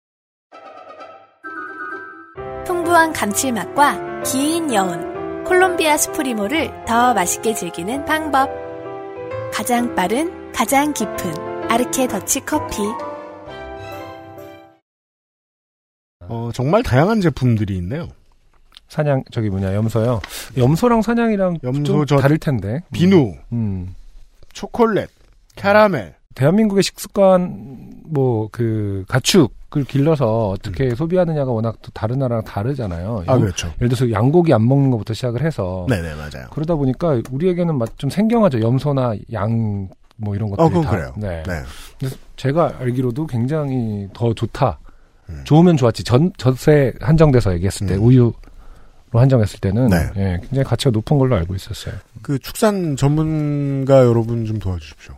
풍부한 감칠맛과 긴 여운, 콜롬비아 스프리모를 더 맛있게 즐기는 방법. 가장 빠른, 가장 깊은 아르케 더치 커피. 어, 정말 다양한 제품들이 있네요. 사냥 저기 뭐냐 염소요. 염소랑 사냥이랑 염소 좀 저- 다를 텐데. 비누, 음. 초콜릿, 캐러멜. 대한민국의 식습관 뭐 그 가축을 길러서 어떻게 소비하느냐가 워낙 또 다른 나라랑 다르잖아요. 음. 아, 양- 그렇죠. 예를 들어서 양고기 안 먹는 것부터 시작을 해서 네네, 맞아요. 그러다 보니까 우리에게는 맛좀 생경하죠. 염소나 양 뭐 이런 것들이 어, 다. 그래요. 네. 네. 그래서 제가 알기로도 굉장히 더 좋다. 음. 좋으면 좋았지. 전 젖에 한정돼서 얘기했을 때 음. 우유로 한정했을 때는 네. 예, 굉장히 가치가 높은 걸로 알고 있었어요. 그 축산 전문가 여러분 좀 도와주십시오.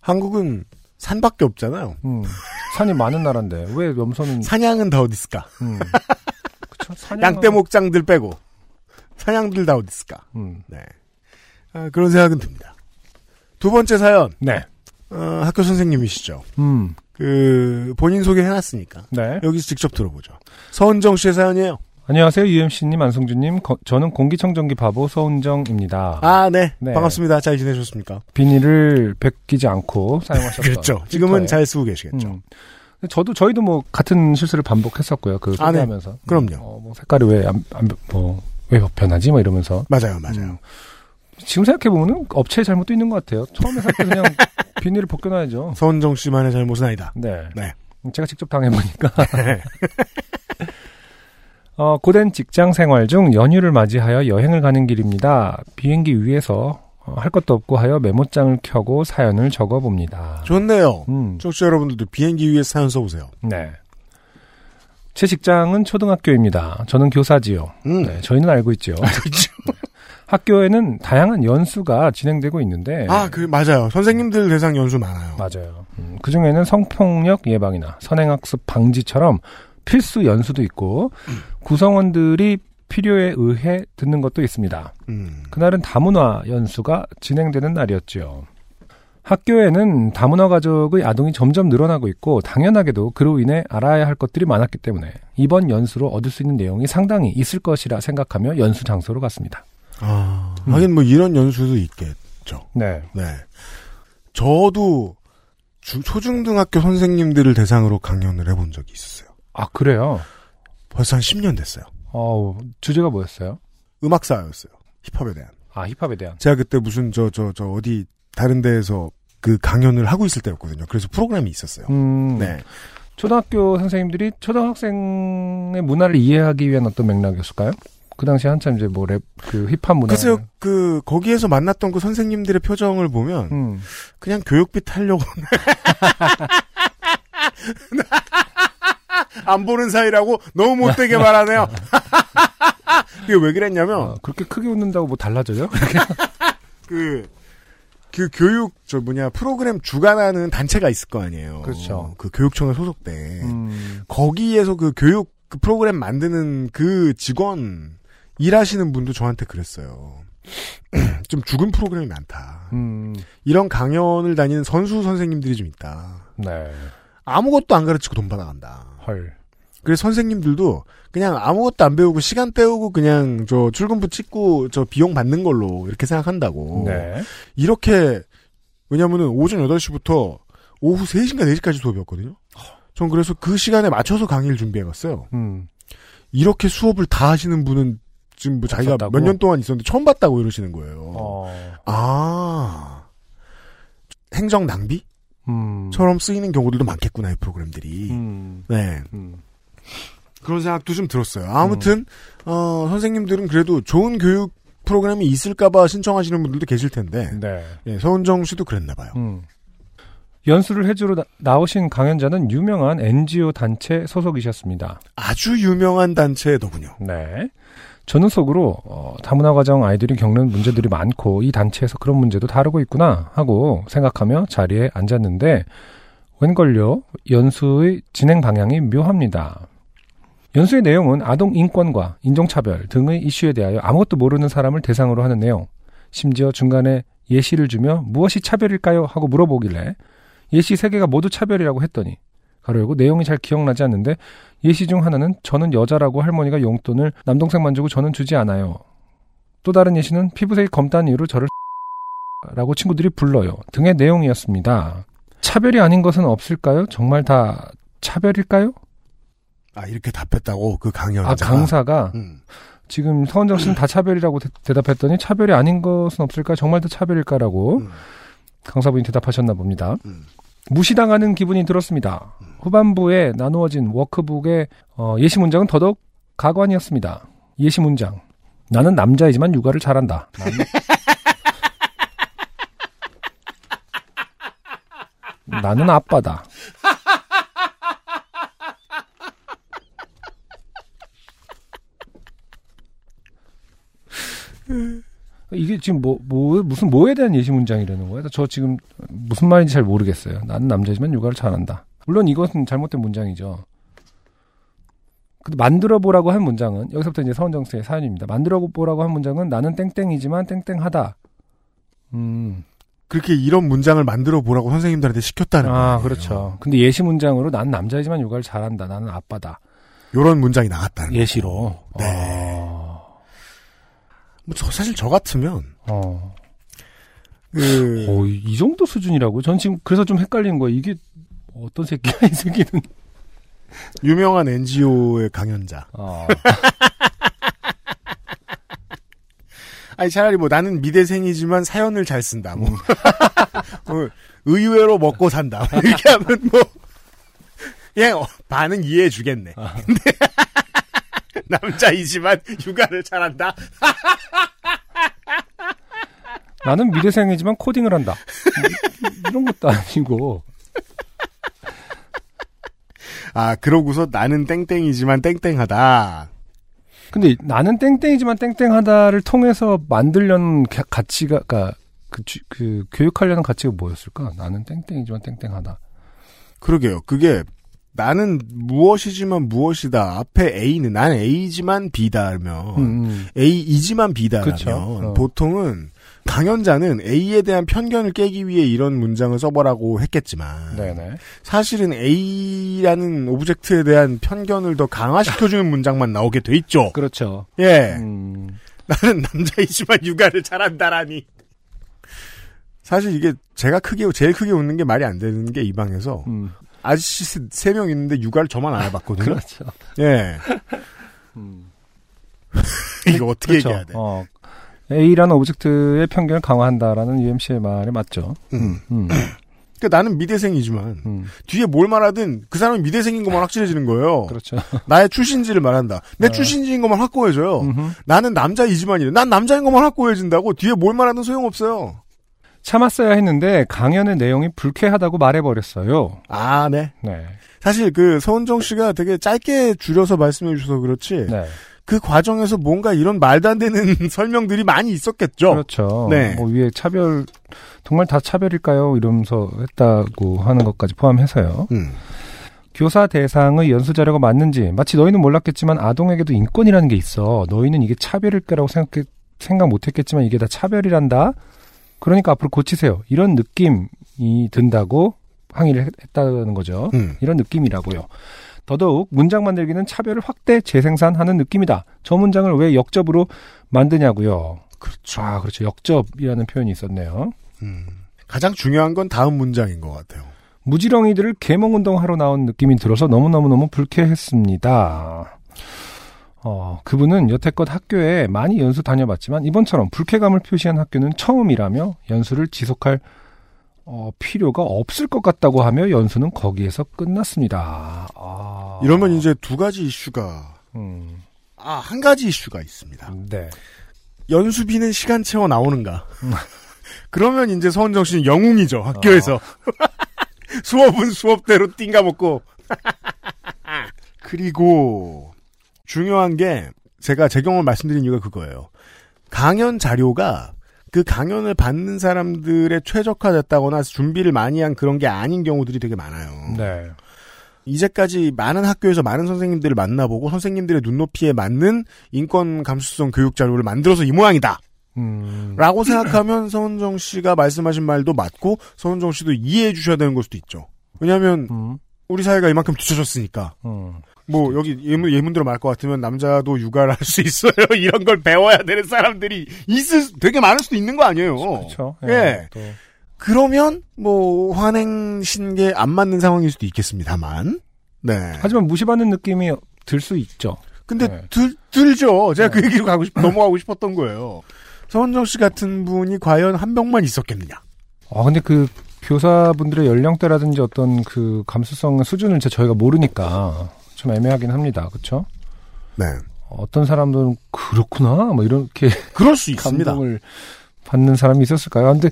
한국은 산밖에 없잖아요. 음, 산이 많은 나라인데 왜 염소는 사냥은 다 어디 있을까? 음, 그쵸? 사냥 양떼 목장들 빼고 사냥들 다 어디 있을까? 음, 네. 아, 그런 생각은 듭니다. 두 번째 사연 네, 어, 학교 선생님이시죠. 음, 그 본인 소개해놨으니까 네. 여기서 직접 들어보죠. 서은정 씨의 사연이에요. 안녕하세요, UMC님, 안성주님. 거- 저는 공기청정기 바보 서은정입니다. 아, 네. 네. 반갑습니다. 잘 지내셨습니까? 비닐을 베끼지 않고 사용하셨던. [LAUGHS] 그렇죠. 지금은 필터에. 잘 쓰고 계시겠죠. 음. 저도 저희도 뭐 같은 실수를 반복했었고요. 그 아, 네. 소개하면서. 그럼요. 어, 뭐 색깔이 왜안뭐 왜 변하지? 뭐 이러면서. 맞아요, 맞아요. 음. 지금 생각해 보면은 업체의 잘못도 있는 것 같아요. 처음에 살 때 그냥 [LAUGHS] 비닐을 벗겨놔야죠. 서은정 씨만의 잘못은 아니다. 네. 네. 제가 직접 당해보니까. [LAUGHS] 어, 고된 직장 생활 중 연휴를 맞이하여 여행을 가는 길입니다. 비행기 위에서 어, 할 것도 없고 하여 메모장을 켜고 사연을 적어봅니다. 좋네요. 음, 청취자 여러분들도 비행기 위에 사연 써보세요. 네. 제 직장은 초등학교입니다. 저는 교사지요. 음. 네, 저희는 알고 있죠. 그렇죠. [LAUGHS] 학교에는 다양한 연수가 진행되고 있는데 아, 그 맞아요. 선생님들 대상 연수 많아요. 맞아요. 음, 그 중에는 성폭력 예방이나 선행학습 방지처럼 필수 연수도 있고 구성원들이 필요에 의해 듣는 것도 있습니다. 음. 그날은 다문화 연수가 진행되는 날이었죠. 학교에는 다문화 가족의 아동이 점점 늘어나고 있고 당연하게도 그로 인해 알아야 할 것들이 많았기 때문에 이번 연수로 얻을 수 있는 내용이 상당히 있을 것이라 생각하며 연수 장소로 갔습니다. 아, 음. 하긴 뭐 이런 연수도 있겠죠. 네. 네. 저도 주- 초중등학교 선생님들을 대상으로 강연을 해본 적이 있었어요. 아, 그래요? 벌써 한 10년 됐어요. 어, 주제가 뭐였어요? 음악사였어요. 힙합에 대한. 아, 힙합에 대한. 제가 그때 무슨 저 저 저 어디 다른 데에서 그 강연을 하고 있을 때였거든요. 그래서 프로그램이 있었어요. 음, 네. 초등학교 선생님들이 초등학생의 문화를 이해하기 위한 어떤 맥락이었을까요? 그 당시 한참 이제 뭐 랩, 그 힙합 문화. 글쎄요, 그, 거기에서 만났던 그 선생님들의 표정을 보면, 음, 그냥 교육비 타려고. [LAUGHS] [LAUGHS] [LAUGHS] 안 보는 사이라고 너무 못되게 말하네요. [LAUGHS] 그게 왜 그랬냐면, 어, 그렇게 크게 웃는다고 뭐 달라져요? [LAUGHS] 그, 그 교육, 저 뭐냐, 프로그램 주관하는 단체가 있을 거 아니에요. 그렇죠. 그 교육청에 소속돼. 음, 거기에서 그 교육 그 프로그램 만드는 그 직원, 일하시는 분도 저한테 그랬어요. [CLEARS THROAT] 좀 죽은 프로그램이 많다. 음, 이런 강연을 다니는 선수 선생님들이 좀 있다. 네. 아무것도 안 가르치고 돈 받아간다. 헐. 그래서 선생님들도 그냥 아무것도 안 배우고 시간 때우고 그냥 저 출근부 찍고 저 비용 받는 걸로 이렇게 생각한다고. 네. 이렇게 왜냐면은 오전 8시부터 오후 3시인가 4시까지 수업이었거든요. 전 그래서 그 시간에 맞춰서 강의를 준비해 갔어요. 음, 이렇게 수업을 다 하시는 분은 지금 뭐 자기가? 몇 년 동안 있었는데 처음 봤다고 이러시는 거예요. 어, 아. 행정 낭비 처럼 음, 쓰이는 경우들도 많겠구나, 이 프로그램들이. 음, 네. 음, 그런 생각도 좀 들었어요. 아무튼, 어, 선생님들은 그래도 좋은 교육 프로그램이 있을까봐 신청하시는 분들도 계실 텐데, 네. 예, 서은정 씨도 그랬나봐요. 음. 연수를 해주러 나- 나오신 강연자는 유명한 NGO 단체 소속이셨습니다. 아주 유명한 단체더군요. 네. 저는 속으로 어, 다문화 과정 아이들이 겪는 문제들이 많고 이 단체에서 그런 문제도 다루고 있구나 하고 생각하며 자리에 앉았는데 웬걸요 연수의 진행 방향이 묘합니다. 연수의 내용은 아동 인권과 인종차별 등의 이슈에 대하여 아무것도 모르는 사람을 대상으로 하는 내용. 심지어 중간에 예시를 주며 무엇이 차별일까요? 하고 물어보길래 예시 세 개가 모두 차별이라고 했더니 가로 열고 내용이 잘 기억나지 않는데 예시 중 하나는 저는 여자라고 할머니가 용돈을 남동생만 주고 저는 주지 않아요. 또 다른 예시는 피부색이 검다는 이유로 저를 [LAUGHS] 라고 친구들이 불러요. 등의 내용이었습니다. 차별이 아닌 것은 없을까요? 정말 다 차별일까요? 아, 이렇게 답했다고, 그 강연자. 아, 강사가 음. 지금 서원정 씨는 다 차별이라고 대, 대답했더니 차별이 아닌 것은 없을까? 정말 다 차별일까라고 음. 강사분이 대답하셨나 봅니다. 음. 무시당하는 기분이 들었습니다. 후반부에 나누어진 워크북의 어, 예시 문장은 더더욱 가관이었습니다. 예시 문장. 나는 남자이지만 육아를 잘한다. 나는, 나는 아빠다. 이게 지금 뭐, 뭐, 무슨 뭐에 대한 예시 문장이라는 거예요? 저 지금 무슨 말인지 잘 모르겠어요. 나는 남자지만 육아를 잘한다. 물론 이것은 잘못된 문장이죠. 근데 만들어 보라고 한 문장은 여기서부터 이제 서원정 씨의 사연입니다. 만들어 보라고 한 문장은 나는 땡땡이지만 땡땡하다. 음. 그렇게 이런 문장을 만들어 보라고 선생님들한테 시켰다는 거예요. 아, 그렇죠. 근데 예시 문장으로 난 남자이지만 육아를 잘한다. 나는 아빠다. 요런 문장이 나갔다는. 예시로. 네. 어. 뭐, 저, 사실 저 같으면, 어. 그, 어, 이- 이 정도 수준이라고? 전 지금 그래서 좀 헷갈리는 거예요. 이게 어떤 새끼야, 이 새끼는. 유명한 NGO의 강연자. 어. [LAUGHS] 아니, 차라리 뭐 나는 미대생이지만 사연을 잘 쓴다. 뭐. 어, [LAUGHS] 의외로 먹고 산다. [LAUGHS] 이렇게 하면 뭐, 예, 어, 반은 이해해 주겠네. 근데, 남자이지만 육아를 잘한다? 나는 미대생이지만 코딩을 한다. 뭐, 이런 것도 아니고. 아, 그러고서 나는 땡땡이지만 땡땡하다. 근데 나는 땡땡이지만 땡땡하다를 통해서 만들려는 가- 가치가, 그니까, 그, 주- 그, 교육하려는 가치가 뭐였을까? 나는 땡땡이지만 땡땡하다. 그러게요. 그게 나는 무엇이지만 무엇이다. 앞에 A는 난 A지만 B다면 음, 음. A이지만 B다라면 그쵸. 어. 보통은 강연자는 A에 대한 편견을 깨기 위해 이런 문장을 써보라고 했겠지만 네네. 사실은 A라는 object에 대한 편견을 더 강화시켜주는 문장만 나오게 돼 있죠. 그렇죠. 예, 음, 나는 남자이지만 육아를 잘한다라니. 사실 이게 제가 크게 제일 크게 웃는 게 말이 안 되는 게 이 방에서 음. 아저씨 세 명 있는데 육아를 저만 안 해봤거든요. 그렇죠. 예. [LAUGHS] 음. [LAUGHS] 이거 어떻게 그렇죠. 얘기해야 돼? 어, A라는 object의 편견을 강화한다라는 UMC의 말이 맞죠. 음. 음, 그러니까 나는 미대생이지만 음. 뒤에 뭘 말하든 그 사람이 미대생인 것만 확실해지는 거예요. 그렇죠. [LAUGHS] 나의 출신지를 말한다. 내 어. 출신지인 것만 확고해져요. 음흠. 나는 남자이지만 이래. 난 남자인 것만 확고해진다고 뒤에 뭘 말하든 소용없어요. 참았어야 했는데 강연의 내용이 불쾌하다고 말해버렸어요. 아, 네. 네. 사실 그 서은정 씨가 되게 짧게 줄여서 말씀해 주셔서 그렇지 네. 그 과정에서 뭔가 이런 말도 안 되는 [LAUGHS] 설명들이 많이 있었겠죠. 그렇죠. 네. 뭐 위에 차별 정말 다 차별일까요? 이러면서 했다고 하는 것까지 포함해서요. 음. 교사 대상의 연수 자료가 맞는지 마치 너희는 몰랐겠지만 아동에게도 인권이라는 게 있어. 너희는 이게 차별일 거라고 생각 생각 못했겠지만 이게 다 차별이란다. 그러니까 앞으로 고치세요. 이런 느낌이 든다고 항의를 했- 했다는 거죠. 음. 이런 느낌이라고요. 더더욱 문장 만들기는 차별을 확대 재생산하는 느낌이다. 저 문장을 왜 역접으로 만드냐고요. 그렇죠. 아, 그렇죠. 역접이라는 표현이 있었네요. 음. 가장 중요한 건 다음 문장인 것 같아요. 무지렁이들을 계몽운동하러 나온 느낌이 들어서 너무너무너무 불쾌했습니다. 어, 그분은 여태껏 학교에 많이 연수 다녀봤지만 이번처럼 불쾌감을 표시한 학교는 처음이라며 연수를 지속할 어, 필요가 없을 것 같다고 하며 연수는 거기에서 끝났습니다. 아, 이러면 이제 두 가지 이슈가 음, 아, 한 가지 이슈가 있습니다. 네. 연수비는 시간 채워 나오는가? [LAUGHS] 그러면 이제 서은정 씨는 영웅이죠, 학교에서. [LAUGHS] 수업은 수업대로 띵가 먹고. [LAUGHS] 그리고, 중요한 게, 제가 제 경험을 말씀드린 이유가 그거예요. 강연 자료가 그 강연을 받는 사람들의 최적화됐다거나 준비를 많이 한 그런 게 아닌 경우들이 되게 많아요. 네. 이제까지 많은 학교에서 많은 선생님들을 만나보고 선생님들의 눈높이에 맞는 인권 감수성 교육 자료를 만들어서 이 모양이다. 음, 라고 생각하면 서은정 씨가 말씀하신 말도 맞고 서은정 씨도 이해해 주셔야 되는 걸 수도 있죠. 왜냐하면 음, 우리 사회가 이만큼 뒤쳐졌으니까 음. 뭐 여기 예문, 예문대로 말 것 같으면 남자도 육아를 할 수 있어요. [LAUGHS] 이런 걸 배워야 되는 사람들이 있을 수- 되게 많을 수도 있는 거 아니에요. 그렇죠. 예. 또 그러면 뭐 환행 신게 안 맞는 상황일 수도 있겠습니다만. 네. 하지만 무시받는 느낌이 들 수 있죠. 근데 네. 들, 들죠. 제가 그 얘기로 가고 싶, [LAUGHS] 넘어가고 싶었던 거예요. 서은정 씨 같은 분이 과연 한 명만 있었겠느냐. 아, 근데 그 교사분들의 연령대라든지 어떤 그 감수성 수준을 제 저희가 모르니까 좀 애매하긴 합니다. 그렇죠? 네. 어떤 사람들은 그렇구나 뭐 이렇게 그럴 수 [LAUGHS] 있습니다. 감동을 받는 사람이 있었을까요? 근데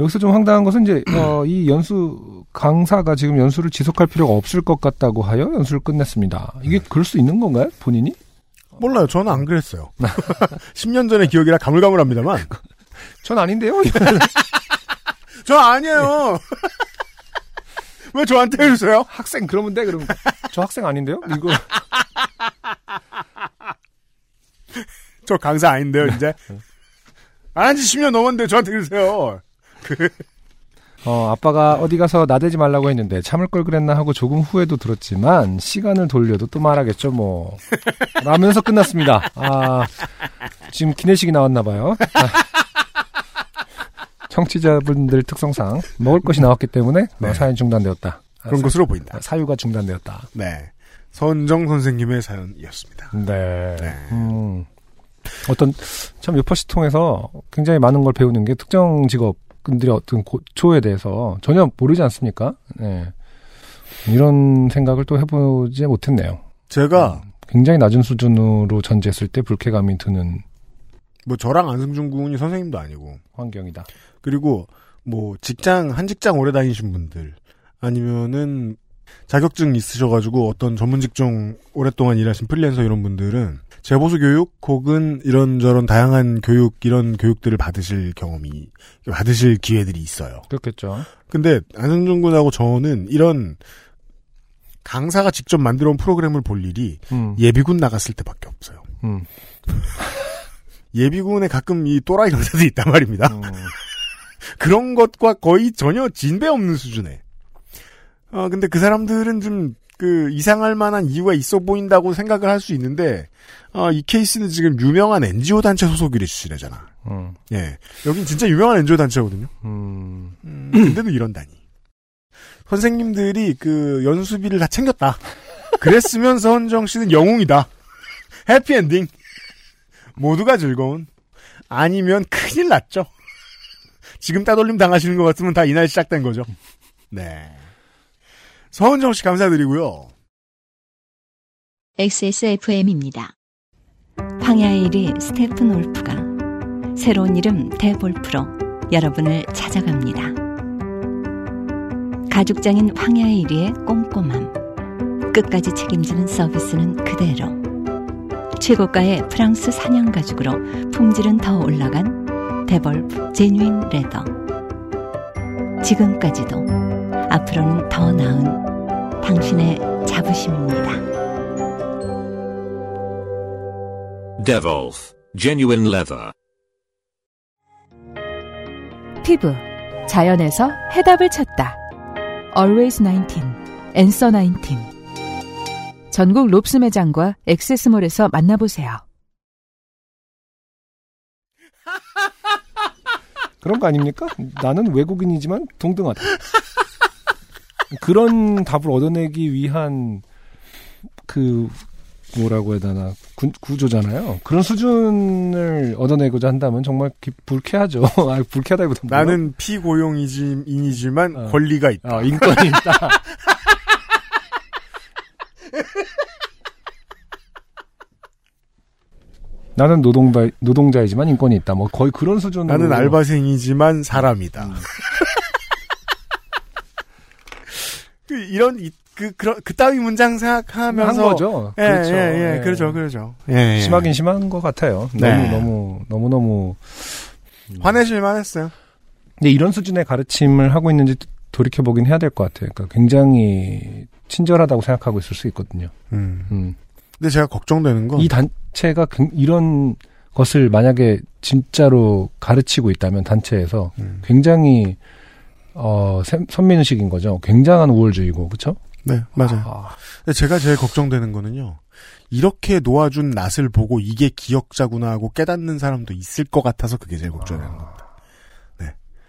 여기서 좀 황당한 것은 이제 어, 이 연수 강사가 지금 연수를 지속할 필요가 없을 것 같다고 하여 연수를 끝냈습니다. 이게 그럴 수 있는 건가요? 본인이? 몰라요. 저는 안 그랬어요. [LAUGHS] 10년 전의 기억이라 가물가물합니다만. [LAUGHS] 전 아닌데요. 저 아니에요. 왜 저한테 해주세요? 학생 그러면 돼 그럼 저 학생 아닌데요? 이거 [LAUGHS] 저 강사 아닌데요, 이제. 안 한 지 10년 넘었는데 저한테 그러세요. 어, 아빠가 어디 가서 나대지 말라고 했는데 참을 걸 그랬나 하고 조금 후에도 들었지만 시간을 돌려도 또 말하겠죠 뭐 라면서 끝났습니다. 아 지금 기내식이 나왔나 봐요. 아, 청취자분들 특성상 먹을 것이 나왔기 때문에 뭐 네. 사연 중단되었다. 아, 그런 사- 것으로 보인다. 사유가 중단되었다. 네. 선정 선생님의 사연이었습니다. 네. 네. 음, 어떤 참 요퍼시 통해서 굉장히 많은 걸 배우는 게 특정 직업들의 어떤 고초에 대해서 전혀 모르지 않습니까? 네. 이런 생각을 또 해보지 못했네요. 제가 굉장히 낮은 수준으로 전제했을 때 불쾌감이 드는 뭐 저랑 안승준 군이 선생님도 아니고 환경이다. 그리고 뭐 직장 한 직장 오래 다니신 분들 아니면은 자격증 있으셔가지고 어떤 전문 직종 오랫동안 일하신 프리랜서 이런 분들은 재보수 교육 혹은 이런저런 다양한 교육 이런 교육들을 받으실 경험이 받으실 기회들이 있어요. 그렇겠죠. 근데 안승준 군하고 저는 이런 강사가 직접 만들어온 프로그램을 볼 일이 음, 예비군 나갔을 때밖에 없어요. 음, [LAUGHS] 예비군에 가끔 이 또라이 강사들이 있단 말입니다. 음, 그런 것과 거의 전혀 진배 없는 수준에. 어, 근데 그 사람들은 좀, 그, 이상할 만한 이유가 있어 보인다고 생각을 할 수 있는데, 어, 이 케이스는 지금 유명한 NGO 단체 소속이시래잖아. 음, 예. 여긴 진짜 유명한 NGO 단체거든요. 음. 음, 근데도 이런다니. 선생님들이 그 연수비를 다 챙겼다. 그랬으면 서은정 씨는 영웅이다. 해피엔딩. 모두가 즐거운. 아니면 큰일 났죠. 지금 따돌림 당하시는 것 같으면 다 이날 시작된 거죠. 네. 서은정 씨 감사드리고요. XSFM입니다. 황야의 이리 스테픈 울프가 새로운 이름 데볼프로 여러분을 찾아갑니다. 가죽장인 황야의 이리의 꼼꼼함. 끝까지 책임지는 서비스는 그대로. 최고가의 프랑스 산양 가죽으로 품질은 더 올라간 데볼프 genuine leather. 지금까지도 앞으로는 더 나은 당신의 자부심입니다. Devolf Genuine Leather. 피부 자연에서 해답을 찾다. Always 19, Answer 19. 전국 롭스 매장과 액세스몰에서 만나보세요. [LAUGHS] 그런 거 아닙니까? 나는 외국인이지만 동등하다. 그런 답을 얻어내기 위한 그 뭐라고 해야 되나 구, 구조잖아요. 그런 수준을 얻어내고자 한다면 정말 기- 불쾌하죠. [LAUGHS] 아, 불쾌하다기보다 나는 피고용이지만 어. 권리가 있다. 어, 인권이 있다. [LAUGHS] 나는 노동자, 노동자이지만 인권이 있다. 뭐 거의 그런 수준으로. 나는 알바생이지만 사람이다. 음. [LAUGHS] 그 이런 이- 그 그런 그 따위 문장 생각하면서 한 거죠. 예, 그렇죠. 예, 예, 예. 그러죠, 그러죠. 예, 예. 심하긴 심한 것 같아요. 네. 너무 너무 너무 너무. 화내실만 했어요. 근데 이런 수준의 가르침을 하고 있는지 돌이켜 보긴 해야 될 것 같아요. 그러니까 굉장히 친절하다고 생각하고 있을 수 있거든요. 음. 음. 근데 제가 걱정되는 건 이 단체가 굉- 이런 것을 만약에 진짜로 가르치고 있다면 단체에서 음. 굉장히 어 선- 선민의식인 거죠. 굉장한 우월주의고 그렇죠? 네, 맞아요. 아, 근데 제가 제일 걱정되는 거는요. 이렇게 놓아준 낯을 보고 이게 기억자구나 하고 깨닫는 사람도 있을 것 같아서 그게 제일 걱정되는 겁니다.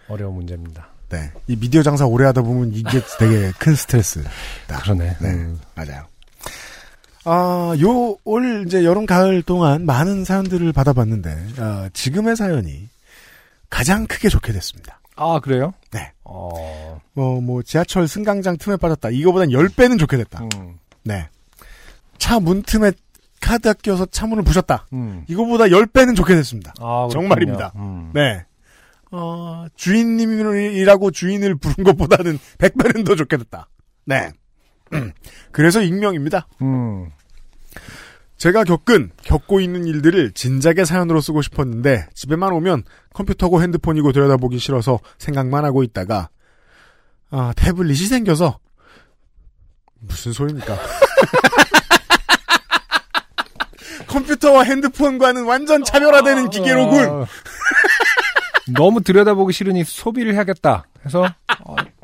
어려운 문제입니다. 네. 이 미디어 장사 오래 하다 보면 이게 되게 큰 스트레스. 그러네. 네. 음. 맞아요. 아, 요, 올 이제 여름 가을 동안 많은 사연들을 받아봤는데, 아, 지금의 사연이 가장 크게 좋게 됐습니다. 아 그래요? 네. 어, 어, 뭐, 지하철 승강장 틈에 빠졌다. 이거보단 10배는 좋게 됐다. 음, 네. 차 문 틈에 카드 끼워서 차 문을 부셨다. 음. 이거보다 10배는 좋게 됐습니다. 아. 정말입니다. 음. 네. 어, 주인님이라고 주인을 부른 것보다는 100배는 더 좋게 됐다. 네. [CLEARS THROAT] 그래서 익명입니다. 음. 제가 겪은, 겪고 있는 일들을 진작에 사연으로 쓰고 싶었는데, 집에만 오면 컴퓨터고 핸드폰이고 들여다보기 싫어서 생각만 하고 있다가, 아, 태블릿이 생겨서, 무슨 소리입니까? [LAUGHS] 컴퓨터와 핸드폰과는 완전 차별화되는 기계로군! 아, 너무 들여다보기 싫으니 소비를 해야겠다. 해서 어, [LAUGHS]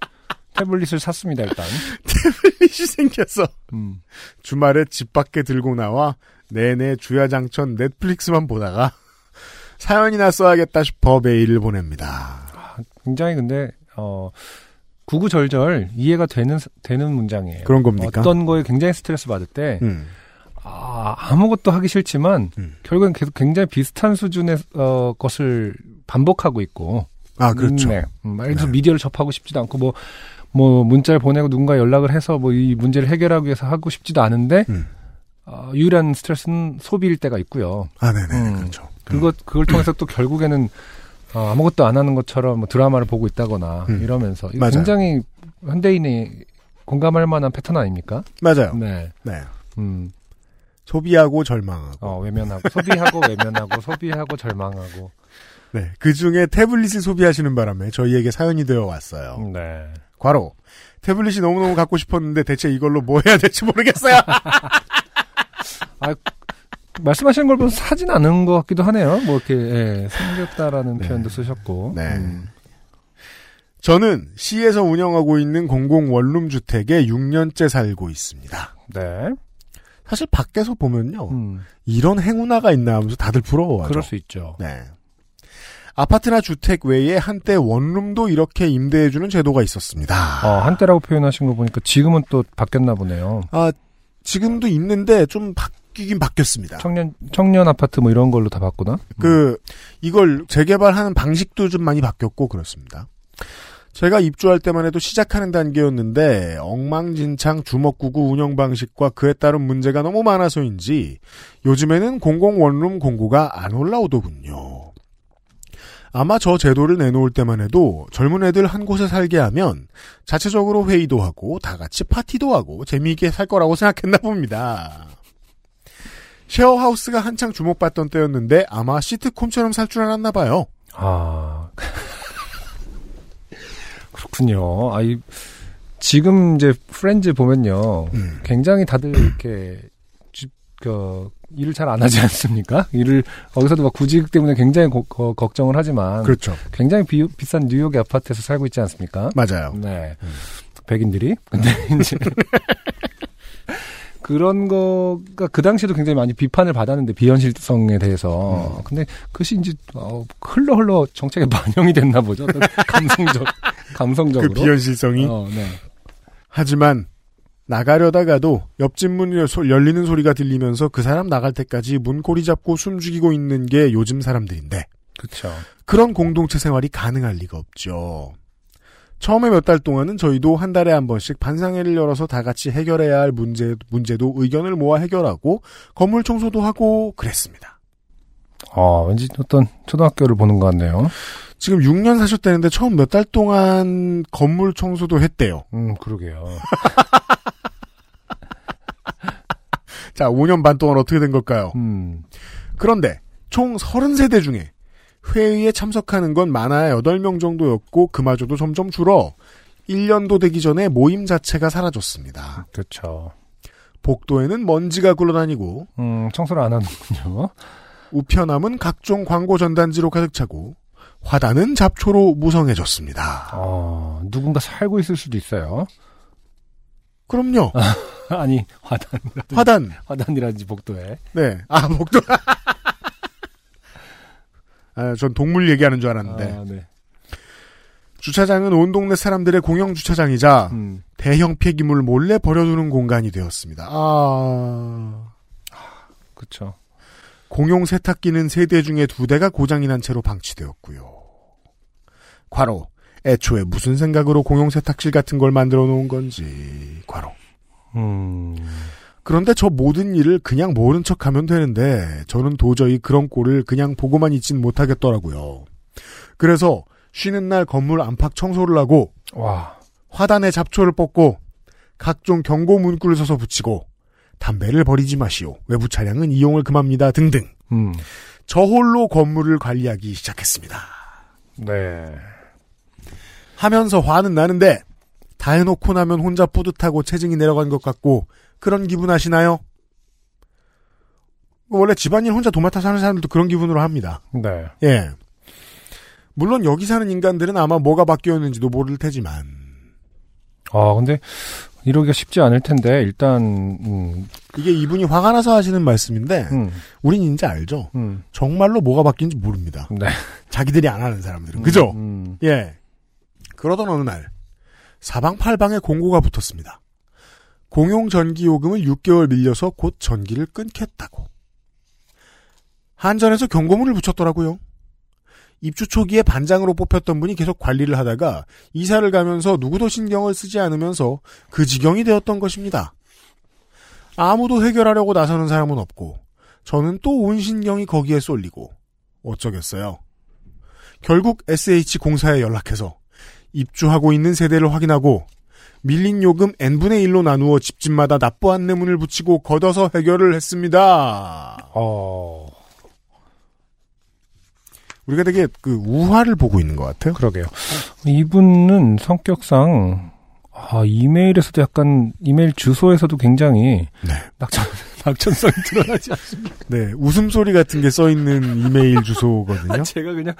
태블릿을 샀습니다 일단. [LAUGHS] 태블릿이 생겨서, 음. 주말에 집 밖에 들고 나와 내내 주야장천 넷플릭스만 보다가 [LAUGHS] 사연이나 써야겠다 싶어 메일을 보냅니다. 굉장히 근데 어 구구절절 이해가 되는 되는 문장이에요. 그런 겁니까? 어떤 거에 굉장히 스트레스 받을 때 음. 아, 아무것도 하기 싫지만 음. 결국엔 계속 굉장히 비슷한 수준의 어, 것을 반복하고 있고. 아, 그렇죠. 음, 네. 음, 예를 들어서 네. 미디어를 접하고 싶지도 않고 뭐, 뭐 문자를 보내고 누군가 연락을 해서 뭐 이 문제를 해결하기 위해서 하고 싶지도 않은데 음. 어, 유일한 스트레스는 소비일 때가 있고요. 아, 네네. 음. 그렇죠. 그것 그걸 통해서 또 결국에는 어, 아무것도 안 하는 것처럼 뭐 드라마를 보고 있다거나 음. 이러면서 맞아요. 굉장히 현대인이 공감할 만한 패턴 아닙니까? 맞아요. 네. 네. 음. 소비하고 절망하고. 어, 외면하고 소비하고 외면하고 소비하고 절망하고. 네. 그 중에 태블릿을 소비하시는 바람에 저희에게 사연이 되어 왔어요. 네. 과로. 태블릿이 너무너무 갖고 싶었는데 대체 이걸로 뭐 해야 될지 모르겠어요. [LAUGHS] 말씀하시는 걸 보면 사진 않은 것 같기도 하네요. 뭐 이렇게 예, 생겼다라는 네. 표현도 쓰셨고. 네. 음. 저는 시에서 운영하고 있는 공공 원룸 주택에 6년째 살고 있습니다. 네. 사실 밖에서 보면요. 음. 이런 행운아가 있나 하면서 다들 부러워하죠. 그럴 수 있죠. 네. 아파트나 주택 외에 한때 원룸도 이렇게 임대해주는 제도가 있었습니다. 어, 한때라고 표현하신 거 보니까 지금은 또 바뀌었나 보네요. 아, 지금도 있는데 좀 바뀌긴 바뀌었습니다. 청년 청년 아파트 뭐 이런 걸로 다 바꾸나? 그 이걸 재개발하는 방식도 좀 많이 바뀌었고 그렇습니다. 제가 입주할 때만 해도 시작하는 단계였는데 엉망진창 주먹구구 운영 방식과 그에 따른 문제가 너무 많아서인지 요즘에는 공공 원룸 공고가 안 올라오더군요. 아마 저 제도를 내놓을 때만 해도 젊은 애들 한 곳에 살게 하면 자체적으로 회의도 하고 다 같이 파티도 하고 재미있게 살 거라고 생각했나 봅니다. 쉐어하우스가 한창 주목받던 때였는데 아마 시트콤처럼 살 줄 알았나 봐요. 아 그렇군요. 아이 지금 이제 프렌즈 보면요, 음. 굉장히 다들 이렇게 주- 그 일을 잘 안 하지 않습니까? 일을 거기서도 막 구직 때문에 굉장히 고- 거- 걱정을 하지만 그렇죠. 굉장히 비, 비싼 뉴욕의 아파트에서 살고 있지 않습니까? 맞아요. 네. 백인들이. 근데 이제 [LAUGHS] 그런 거가 그 당시에도 굉장히 많이 비판을 받았는데 비현실성에 대해서. 근데 그것이 이제 어, 흘러 흘러 정책에 [LAUGHS] 반영이 됐나 보죠. 감성적 그 감성적으로. 비현실성이. 어, 네. 하지만 나가려다가도 옆집 문 열- 열리는 소리가 들리면서 그 사람 나갈 때까지 문고리 잡고 숨 죽이고 있는 게 요즘 사람들인데 그렇죠. 그런 공동체 생활이 가능할 리가 없죠. 처음에 몇 달 동안은 저희도 한 달에 한 번씩 반상회를 열어서 다 같이 해결해야 할 문제, 문제도 의견을 모아 해결하고 건물 청소도 하고 그랬습니다. 어, 왠지 어떤 초등학교를 보는 것 같네요. 지금 6년 사셨다는데 처음 몇 달 동안 건물 청소도 했대요. 음, 그러게요. [LAUGHS] 자, 5년 반 동안 어떻게 된 걸까요? 음, 그런데 총 30세대 중에 회의에 참석하는 건 많아야 8명 정도였고 그마저도 점점 줄어 1년도 되기 전에 모임 자체가 사라졌습니다. 그렇죠. 복도에는 먼지가 굴러다니고 음, 청소를 안 하는군요. 우편함은 각종 광고 전단지로 가득 차고 화단은 잡초로 무성해졌습니다. 어, 누군가 살고 있을 수도 있어요. 그럼요. [LAUGHS] [LAUGHS] 아니, 화단, 화단. 화단이라든지 복도에. 네. 아, 복도. [LAUGHS] 아, 전 동물 얘기하는 줄 알았는데. 아, 네. 주차장은 온 동네 사람들의 공영 주차장이자 음, 대형 폐기물 몰래 버려두는 공간이 되었습니다. 아. 그렇죠. 공용 세탁기는 세 대 중에 두 대가 고장이 난 채로 방치되었고요. 과로. 애초에 무슨 생각으로 공용 세탁실 같은 걸 만들어 놓은 건지. 과로. 음, 그런데 저 모든 일을 그냥 모른 척 하면 되는데 저는 도저히 그런 꼴을 그냥 보고만 있진 못하겠더라고요. 그래서 쉬는 날 건물 안팎 청소를 하고 와, 화단에 잡초를 뽑고 각종 경고 문구를 서서 붙이고 담배를 버리지 마시오. 외부 차량은 이용을 금합니다. 등등. 음, 저 홀로 건물을 관리하기 시작했습니다. 네. 하면서 화는 나는데 다 해놓고 나면 혼자 뿌듯하고 체증이 내려간 것 같고 그런 기분 아시나요? 원래 집안일 혼자 도맡아 사는 사람들도 그런 기분으로 합니다. 네. 예. 물론 여기 사는 인간들은 아마 뭐가 바뀌었는지도 모를 테지만 아, 근데 이러기가 쉽지 않을 텐데 일단 음, 이게 이분이 화가 나서 하시는 말씀인데 음, 우린 이제 알죠. 음, 정말로 뭐가 바뀐지 모릅니다. 네. 자기들이 안 하는 사람들은 그죠? 음, 예. 그러던 어느 날 사방팔방에 공고가 붙었습니다. 공용 전기 요금을 6개월 밀려서 곧 전기를 끊겠다고. 한전에서 경고문을 붙였더라고요. 입주 초기에 반장으로 뽑혔던 분이 계속 관리를 하다가 이사를 가면서 누구도 신경을 쓰지 않으면서 그 지경이 되었던 것입니다. 아무도 해결하려고 나서는 사람은 없고 저는 또 온 신경이 거기에 쏠리고 어쩌겠어요. 결국 SH 공사에 연락해서 입주하고 있는 세대를 확인하고 밀린 요금 n분의 1로 나누어 집집마다 납부 안내문을 붙이고 걷어서 해결을 했습니다. 어, 우리가 되게 그 우화를 보고 있는 것 같아요. 그러게요. 이분은 성격상 아, 이메일에서도 약간 이메일 주소에서도 굉장히 네. 낙천 박천성이 드러나지 않습니다. [LAUGHS] 네, 웃음소리 같은 게 써있는 이메일 주소거든요. [LAUGHS] 제가 그냥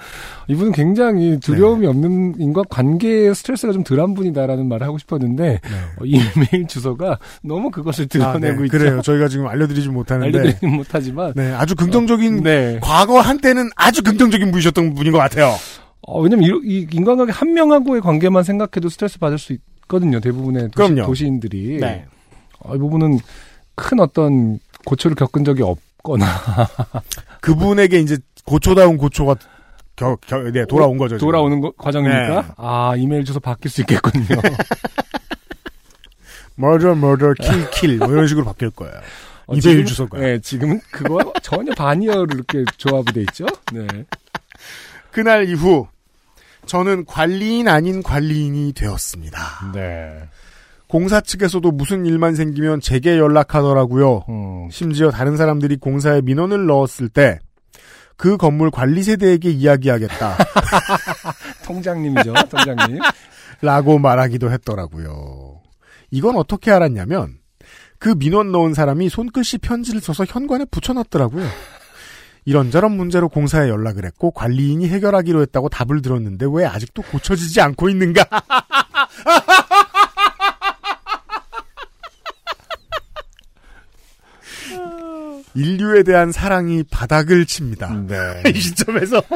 이분은 굉장히 두려움이 네. 없는 인과 관계에 스트레스가 좀 덜한 분이다라는 말을 하고 싶었는데 네. 어, 이메일 주소가 너무 그것을 아, 네, 드러내고. 그래요. 저희가 지금 알려드리지 못하는데. 알려드리긴 못하지만 네, 아주 긍정적인, 네. 과거 한때는 아주 긍정적인 분이셨던 분인 것 같아요. 어, 왜냐면 이, 이 인간관계 한 명하고의 관계만 생각해도 스트레스 받을 수 있거든요. 대부분의 도시. 도시인들이. 네. 어, 이 부분은 큰 어떤 고초를 겪은 적이 없거나 [LAUGHS] 그분에게 이제 고초다운 고초가 겨, 겨, 네, 돌아온 거죠. 지금. 돌아오는 거- 과정이니까 네. 아 이메일 주소 바뀔 수 있겠군요. [LAUGHS] murder, murder, kill, kill. 뭐 이런 식으로 바뀔 거예요. 어, 이메일 주소가. 네, 지금은 그거 전혀 반이어로 이렇게 조합이 돼 있죠. 네. 그날 이후, 저는 관리인 아닌 관리인이 되었습니다. 네. 공사 측에서도 무슨 일만 생기면 제게 연락하더라고요. 음, 심지어 다른 사람들이 공사에 민원을 넣었을 때, 그 건물 관리 세대에게 이야기하겠다. [LAUGHS] [LAUGHS] 통장님이죠, 통장님. 라고 말하기도 했더라고요. 이건 어떻게 알았냐면, 그 민원 넣은 사람이 손글씨 편지를 써서 현관에 붙여놨더라고요. 이런저런 문제로 공사에 연락을 했고 관리인이 해결하기로 했다고 답을 들었는데 왜 아직도 고쳐지지 않고 있는가? [LAUGHS] 인류에 대한 사랑이 바닥을 칩니다. 네. [LAUGHS] 이 시점에서 [LAUGHS]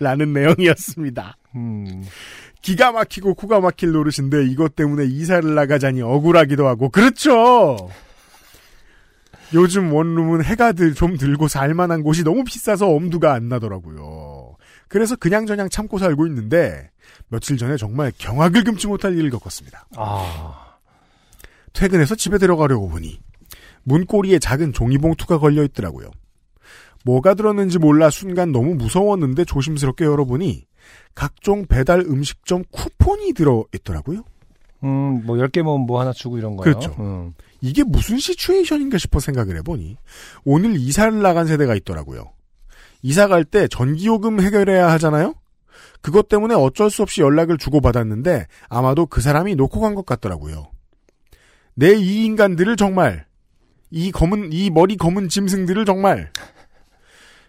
라는 내용이었습니다. 음, 기가 막히고 코가 막힐 노릇인데 이것 때문에 이사를 나가자니 억울하기도 하고 그렇죠. 요즘 원룸은 해가 들, 좀 들고 살만한 곳이 너무 비싸서 엄두가 안 나더라고요. 그래서 그냥저냥 참고 살고 있는데 며칠 전에 정말 경악을 금치 못할 일을 겪었습니다. 아, 퇴근해서 집에 들어가려고 보니 문고리에 작은 종이봉투가 걸려 있더라고요. 뭐가 들었는지 몰라 순간 너무 무서웠는데 조심스럽게 열어보니 각종 배달 음식점 쿠폰이 들어 있더라고요. 음, 뭐 10개 모으면 뭐 하나 주고 이런 거요. 그렇죠. 음. 이게 무슨 시츄에이션인가 싶어 생각을 해보니 오늘 이사를 나간 세대가 있더라고요. 이사 갈 때 전기요금 해결해야 하잖아요? 그것 때문에 어쩔 수 없이 연락을 주고받았는데 아마도 그 사람이 놓고 간 것 같더라고요. 내 이 인간들을 정말 이 검은 이 머리 검은 짐승들을 정말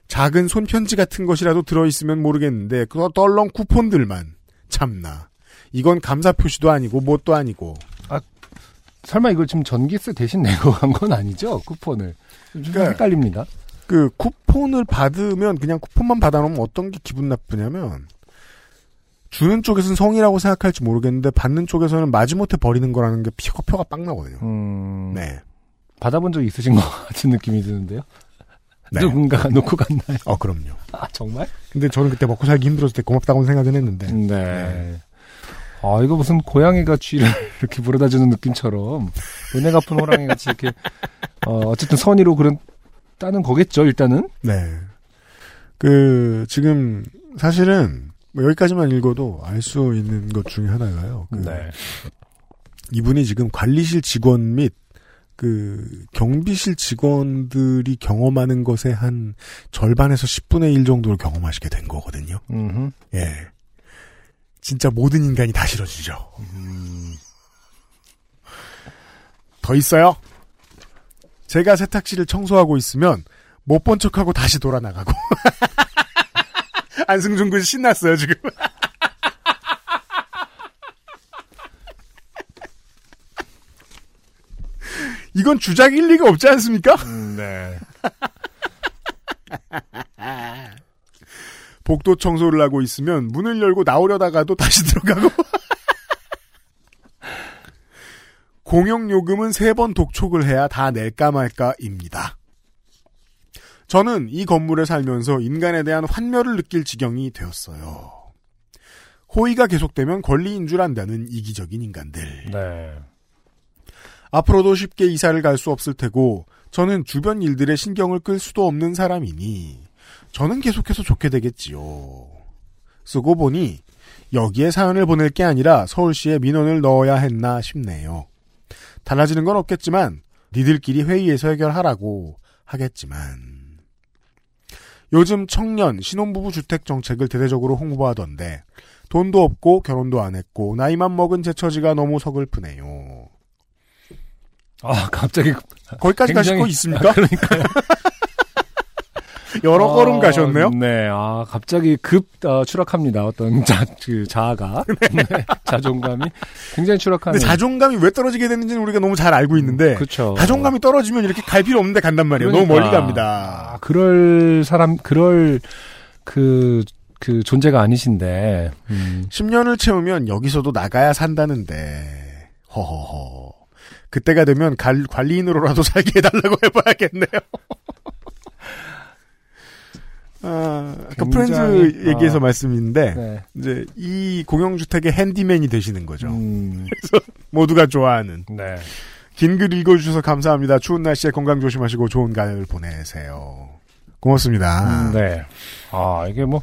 작은 손편지 같은 것이라도 들어있으면 모르겠는데 그 떨렁 쿠폰들만 참나 이건 감사 표시도 아니고 뭣도 아니고 설마 이걸 지금 전기세 대신 내고 간 건 아니죠? 쿠폰을. 좀 그러니까 헷갈립니다. 그 쿠폰을 받으면 그냥 쿠폰만 받아놓으면 어떤 게 기분 나쁘냐면 주는 쪽에서는 성이라고 생각할지 모르겠는데 받는 쪽에서는 마지못해 버리는 거라는 게 피- 표가 빵 나거든요. 음, 네. 받아본 적 있으신 것 [LAUGHS] 같은 느낌이 드는데요. 네. 누군가가 [LAUGHS] 놓고 갔나요? 어 그럼요. 아, 정말? 근데 저는 그때 먹고 살기 힘들었을 때 고맙다고 생각은 했는데 네. 아, 이거 무슨 고양이가 쥐를 [LAUGHS] 이렇게 물어다 주는 느낌처럼 은혜 갚은 호랑이 같이 이렇게, 어, 어쨌든 선의로 그런, 따는 거겠죠, 일단은? 네. 그 지금 사실은 뭐 여기까지만 읽어도 알 수 있는 것 중에 하나가요. 그 네. 이분이 지금 관리실 직원 및 그 경비실 직원들이 경험하는 것의 한 절반에서 10분의 1 정도를 경험하시게 된 거거든요. 음 예. 진짜 모든 인간이 다 싫어지죠. 더 있어요. 제가 세탁실을 청소하고 있으면 못 본 척하고 다시 돌아 나가고. [LAUGHS] 안승준 군 신났어요 지금. 이건 주작일 리가 없지 않습니까? 네. [LAUGHS] 복도 청소를 하고 있으면 문을 열고 나오려다가도 다시 들어가고. [LAUGHS] 공용 요금은 세 번 독촉을 해야 다 낼까 말까입니다. 저는 이 건물에 살면서 인간에 대한 환멸을 느낄 지경이 되었어요. 호의가 계속되면 권리인 줄 안다는 이기적인 인간들. 네. 앞으로도 쉽게 이사를 갈 수 없을 테고 저는 주변 일들에 신경을 끌 수도 없는 사람이니 저는 계속해서 좋게 되겠지요. 쓰고 보니 여기에 사연을 보낼 게 아니라 서울시에 민원을 넣어야 했나 싶네요. 달라지는 건 없겠지만 니들끼리 회의에서 해결하라고 하겠지만 요즘 청년 신혼부부 주택 정책을 대대적으로 홍보하던데 돈도 없고 결혼도 안 했고 나이만 먹은 제 처지가 너무 서글프네요. 아, 갑자기. 거기까지 가실 굉장히- 거 있습니까? 그러니까요. [LAUGHS] 여러 아, 걸음 가셨네요. 네, 아, 갑자기 급, 어, 추락합니다. 어떤 자, 그, 자아가. [LAUGHS] 네, 자존감이 굉장히 추락하는. 근데 자존감이 왜 떨어지게 되는지는 우리가 너무 잘 알고 있는데 그쵸. 자존감이 떨어지면 이렇게 갈 필요 없는데 간단 말이에요. 너무 그러니까. 멀리 갑니다. 아, 그럴 사람, 그럴, 그, 그 존재가 아니신데. 음. 10년을 채우면 여기서도 나가야 산다는데 허허허. 그때가 되면 갈- 관리인으로라도 [LAUGHS] 살게 해달라고 해봐야겠네요. [LAUGHS] 아, 그 굉장히, 프렌즈 얘기에서 아, 말씀인데 네. 이제 이 공영주택의 핸디맨이 되시는 거죠. 음, 모두가 좋아하는 네. 긴 글 읽어주셔서 감사합니다. 추운 날씨에 건강 조심하시고 좋은 가을 보내세요. 고맙습니다. 음, 네. 아, 이게 뭐,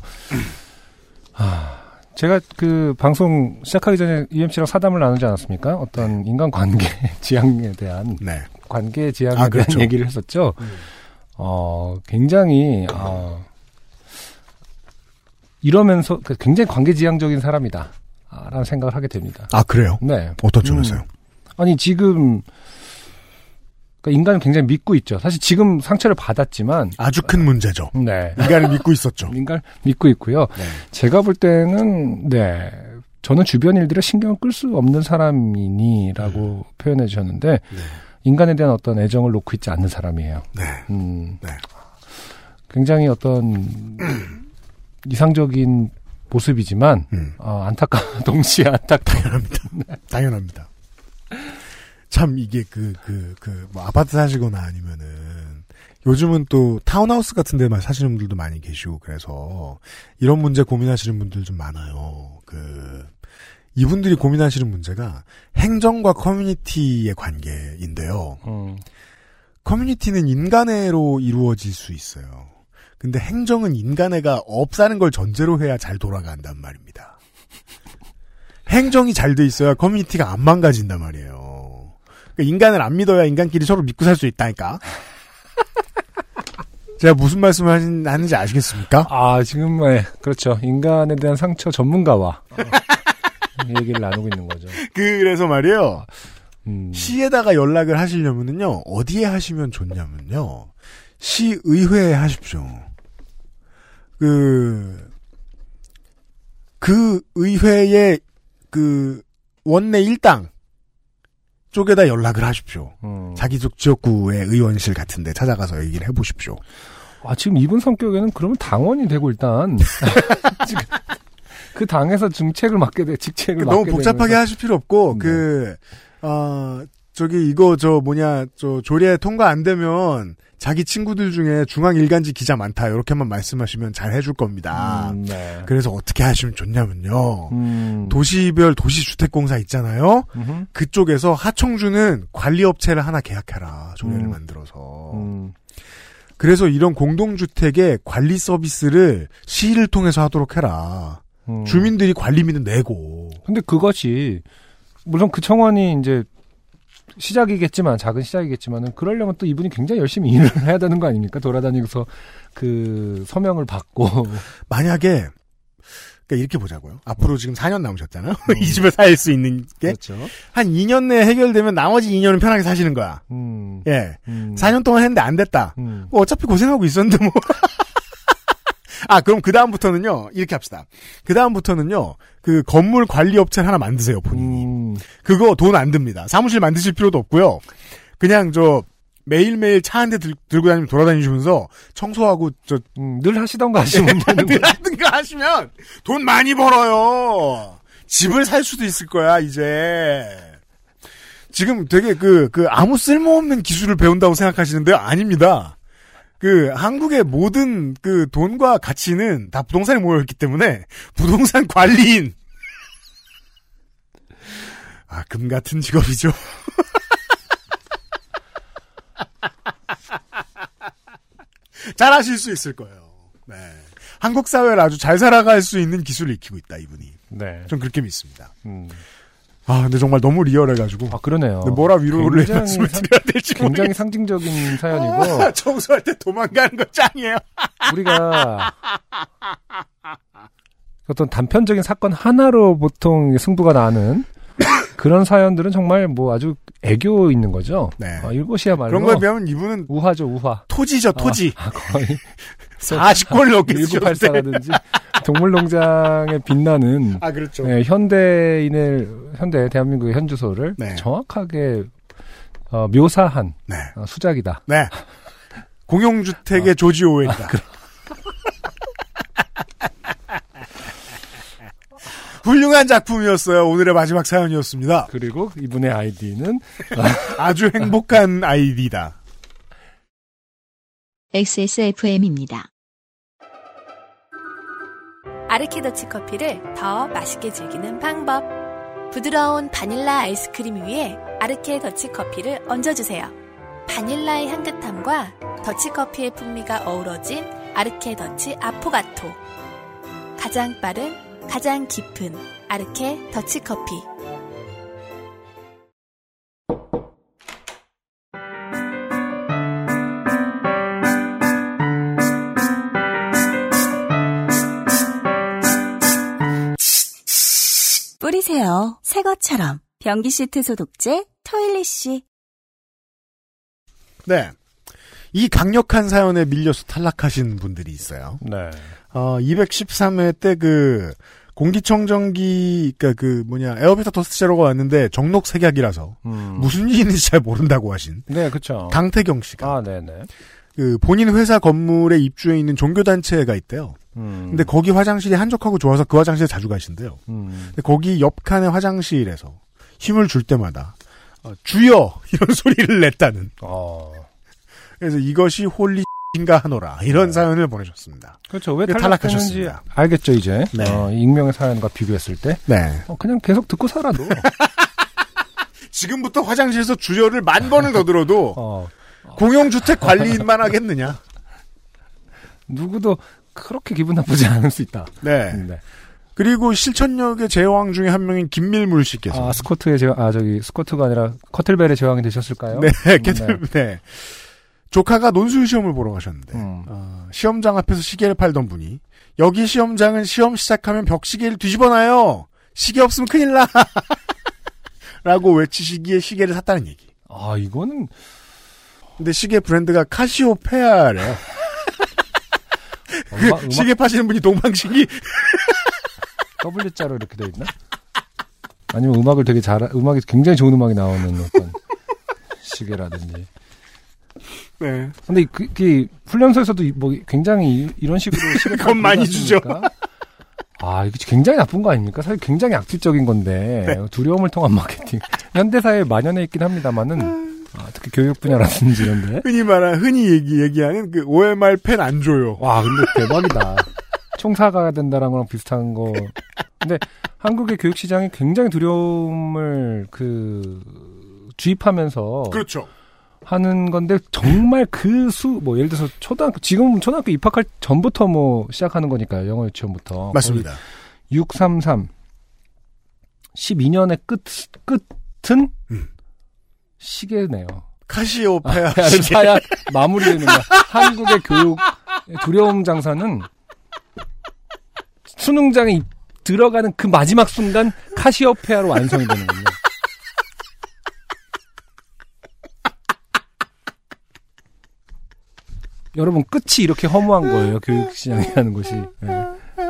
아, 제가 그 방송 시작하기 전에 UMC랑 사담을 나누지 않았습니까? 어떤 인간 관계 [LAUGHS] 지향에 대한, 네. 관계 지향에 아, 대한 그렇죠. 얘기를 했었죠. 어, 굉장히, 어, 이러면서 그 굉장히 관계 지향적인 사람이다. 아, 라는 생각을 하게 됩니다. 아 그래요? 네. 어떤 점에서요? 아니, 지금, 그러니까 인간을 굉장히 믿고 있죠. 사실 지금 상처를 받았지만, 아주 큰 문제죠. 네. 인간을 믿고 있었죠. [LAUGHS] 인간 믿고 있고요. 네. 제가 볼 때는 네 저는 주변 일들에 신경을 끌 수 없는 사람이니라고 표현해 주셨는데 네. 인간에 대한 어떤 애정을 놓고 있지 않는 사람이에요. 네. 음, 네. 굉장히 어떤 [CLEARS THROAT] 이상적인 모습이지만 음. 어, 안타까 [LAUGHS] 동시에 안타까. 당연합니다. 당연합니다. [LAUGHS] 참 이게 그 그 그 뭐 아파트 사시거나 아니면은 요즘은 또 타운하우스 같은 데만 사시는 분들도 많이 계시고 그래서 이런 문제 고민하시는 분들 좀 많아요. 그 이분들이 고민하시는 문제가 행정과 커뮤니티의 관계인데요. 음, 커뮤니티는 인간애로 이루어질 수 있어요. 근데 행정은 인간애가 없다는 걸 전제로 해야 잘 돌아간단 말입니다. [LAUGHS] 행정이 잘 돼 있어야 커뮤니티가 안 망가진단 말이에요. 그러니까 인간을 안 믿어야 인간끼리 서로 믿고 살 수 있다니까. [LAUGHS] 제가 무슨 말씀을 하는지 아시겠습니까? 아 지금 네, 그렇죠 인간에 대한 상처 전문가와 어, [LAUGHS] 이 얘기를 나누고 있는 거죠. 그래서 말이에요. 음, 시에다가 연락을 하시려면은요, 어디에 하시면 좋냐면요, 시의회에 하십시오. 그, 그 의회의 그 원내 일당 쪽에다 연락을 하십시오. 음. 자기 쪽 지역구의 의원실 같은데 찾아가서 얘기를 해보십시오. 아, 지금 이분 성격에는 그러면 당원이 되고 일단 [LAUGHS] 지금 그 당에서 정책을 맡게 돼, 직책을 맡게 너무 복잡하게 되면서- 하실 필요 없고 네. 그 어, 저기 이거 저 뭐냐 저 조례 통과 안 되면 자기 친구들 중에 중앙 일간지 기자 많다 이렇게만 말씀하시면 잘 해줄 겁니다. 음, 네. 그래서 어떻게 하시면 좋냐면요. 음, 도시별 도시주택공사 있잖아요. 음흠. 그쪽에서 하청주는 관리업체를 하나 계약해라. 조례를 음. 만들어서. 음, 그래서 이런 공동주택의 관리 서비스를 시를 통해서 하도록 해라. 음. 주민들이 관리비는 내고. 근데 그것이 물론 그 청원이 이제 시작이겠지만 작은 시작이겠지만은 그러려면 또 이분이 굉장히 열심히 일을 [LAUGHS] 해야 되는 거 아닙니까? 돌아다니면서 그 서명을 받고 [LAUGHS] 만약에 그러니까 이렇게 보자고요. 앞으로 지금 4년 남으셨잖아요. [LAUGHS] 이 집에 살 수 있는 게. 그렇죠. 한 2년 내에 해결되면 나머지 2년은 편하게 사시는 거야. 음, 예. 음, 4년 동안 했는데 안 됐다. 음, 뭐 어차피 고생하고 있었는데 뭐. 아, 그럼 그 다음부터는요, 이렇게 합시다. 그 다음부터는요, 그 건물 관리 업체를 하나 만드세요, 본인이. 음, 그거 돈 안 듭니다. 사무실 만드실 필요도 없고요. 그냥 저, 매일매일 차 한 대 들고 다니면 돌아다니시면서 청소하고 저, 음, 늘 하시던 거 하시면 [LAUGHS] 늘 거. 하든가 하시면 돈 많이 벌어요. 집을 살 수도 있을 거야, 이제. 지금 되게 그, 그, 아무 쓸모없는 기술을 배운다고 생각하시는데요? 아닙니다. 그, 한국의 모든 그 돈과 가치는 다 부동산에 모여 있기 때문에, 부동산 [LAUGHS] 관리인. 아, 금 같은 직업이죠. [LAUGHS] 잘 하실 수 있을 거예요. 네. 한국 사회를 아주 잘 살아갈 수 있는 기술을 익히고 있다, 이분이. 네. 전 그렇게 믿습니다. 음. 아, 근데 정말 너무 리얼해가지고. 아 그러네요. 뭐라 위로를 굉장히 말씀을 상- 드려야 될지 굉장히 모르겠어요. 상징적인 [LAUGHS] 사연이고 아, 청소할 때 도망가는 거 짱이에요. [LAUGHS] 우리가 어떤 단편적인 사건 하나로 보통 승부가 나는 [COUGHS] 그런 사연들은 정말 뭐 아주 애교 있는 거죠. 네. 어, 이것이야말로 그런 거에 비하면 이분은 우화죠, 우화. 토지죠, 토지. 아, 거의 [LAUGHS] 40골 넘게 쓰셨는데. 1984라든지 동물농장에 빛나는 [LAUGHS] 아, 그렇죠. 네, 현대인의 현대 대한민국의 현주소를 네. 정확하게 어, 묘사한 네. 어, 수작이다. 네. 공용주택의 조지 오웰이다. [LAUGHS] 훌륭한 작품이었어요. 오늘의 마지막 사연이었습니다. 그리고 이분의 아이디는 [LAUGHS] 아주 행복한 아이디다. XSFM입니다. 아르케더치 커피를 더 맛있게 즐기는 방법. 부드러운 바닐라 아이스크림 위에 아르케 더치 커피를 얹어주세요. 바닐라의 향긋함과 더치 커피의 풍미가 어우러진 아르케 더치 아포가토. 가장 빠른, 가장 깊은 아르케 더치 커피. 뿌리세요. 새 것처럼. 변기 시트 소독제 토일리쉬. 네. 이 강력한 사연에 밀려서 탈락하신 분들이 있어요. 네. 어, 213회 때 그, 공기청정기, 그니까 그 뭐냐, 에어비타 토스트 제로가 왔는데 정록 색약이라서 음. 무슨 일이 있는지 잘 모른다고 하신 네, 그렇죠. 강태경 씨가 아, 네, 네. 그 본인 회사 건물에 입주해 있는 종교 단체가 있대요. 음. 근데 거기 화장실이 한적하고 좋아서 그 화장실에 자주 가신대요. 음. 근데 거기 옆 칸의 화장실에서 힘을 줄 때마다 어, 주여 [LAUGHS] 이런 소리를 냈다는. 어. 그래서 이것이 holy인가 하노라 이런 네. 사연을 보내셨습니다. 그렇죠. 예 탈락하셨습니다. 알겠죠, 이제. 네. 어, 익명의 사연과 비교했을 때. 네. 어, 그냥 계속 듣고 살아도. [LAUGHS] 지금부터 화장실에서 주여를 만 번을 더 들어도 [LAUGHS] 어, 공용주택 관리인만 하겠느냐? 누구도 그렇게 기분 나쁘지 않을 수 있다. 네. 네. 그리고 실천역의 제왕 중에 한 명인 김밀물 씨께서 아, 스쿼트의 제왕, 아, 저기, 스쿼트가 아니라 커틀벨의 제왕이 되셨을까요? 네, 네. 캐틀, 네. 조카가 논술 시험을 보러 가셨는데 음. 어, 시험장 앞에서 시계를 팔던 분이 여기 시험장은 시험 시작하면 벽시계를 뒤집어놔요. 시계 없으면 큰일 나. [LAUGHS] 라고 외치시기에 시계를 샀다는 얘기. 아, 이거는, 근데 시계 브랜드가 카시오페아래요. 그 음악, 시계 파시는 분이 동방신기 [LAUGHS] W자로 이렇게 돼 있나? 아니면 음악을 되게 잘, 음악이 굉장히 좋은 음악이 나오는 어떤 시계라든지. 네. 근데 그, 그 훈련소에서도 이- 뭐 굉장히 이- 이런 식으로 [LAUGHS] 그건 많이 주죠. 아, 이게 굉장히 나쁜 거 아닙니까? 사실 굉장히 악질적인 건데 네. 두려움을 통한 마케팅. 현대사에 만연해 있긴 합니다만은 아, 특히 교육 분야라든지 이런데. 흔히 말하는 흔히 얘기 얘기하는 그 OMR 펜 안 줘요. 와, 근데 대박이다. 총사가 된다는 거랑 비슷한 거. 근데 한국의 교육 시장이 굉장히 두려움을 그 주입하면서 그렇죠. 하는 건데 정말 그 수 뭐 예를 들어서 초등학교 지금 초등학교 입학할 전부터 뭐 시작하는 거니까요. 영어 유치원부터. 맞습니다. 633 12년의 끝 끝은 음. 시계네요. 카시오페아 아, 시계. 사야 마무리되는 거야. 한국의 교육 두려움 장사는 수능장에 입- 들어가는 그 마지막 순간 카시오페아로 완성이 되는군요. 여러분 끝이 이렇게 허무한 거예요. 교육 시장이라는 것이. 네.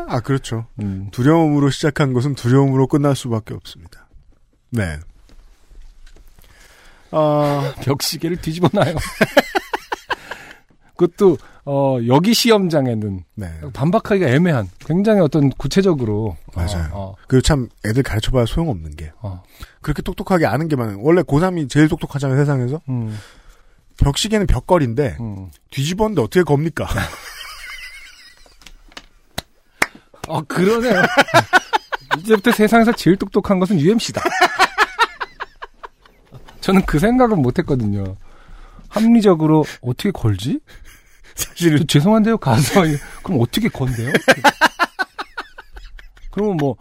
아 그렇죠. 음. 두려움으로 시작한 것은 두려움으로 끝날 수밖에 없습니다. 네. 어, [LAUGHS] 벽시계를 뒤집어 놔요. 그것도 어, 여기 시험장에는 네. 반박하기가 애매한 굉장히 어떤 구체적으로 맞아요. 어, 그참 애들 가르쳐봐야 소용없는 게 어, 어. 그렇게 똑똑하게 아는 게 많아요. 원래 고3이 제일 똑똑하잖아요 세상에서. 음, 벽시계는 벽걸인데 음. 뒤집었는데 어떻게 겁니까? [LAUGHS] 어, 그러네요. [LAUGHS] 이제부터 세상에서 제일 똑똑한 것은 UMC다. 저는 그 생각은 못 했거든요. 합리적으로 어떻게 걸지? 사실은 저 죄송한데요, 가서. [LAUGHS] 그럼 어떻게 건데요? 그러면 뭐,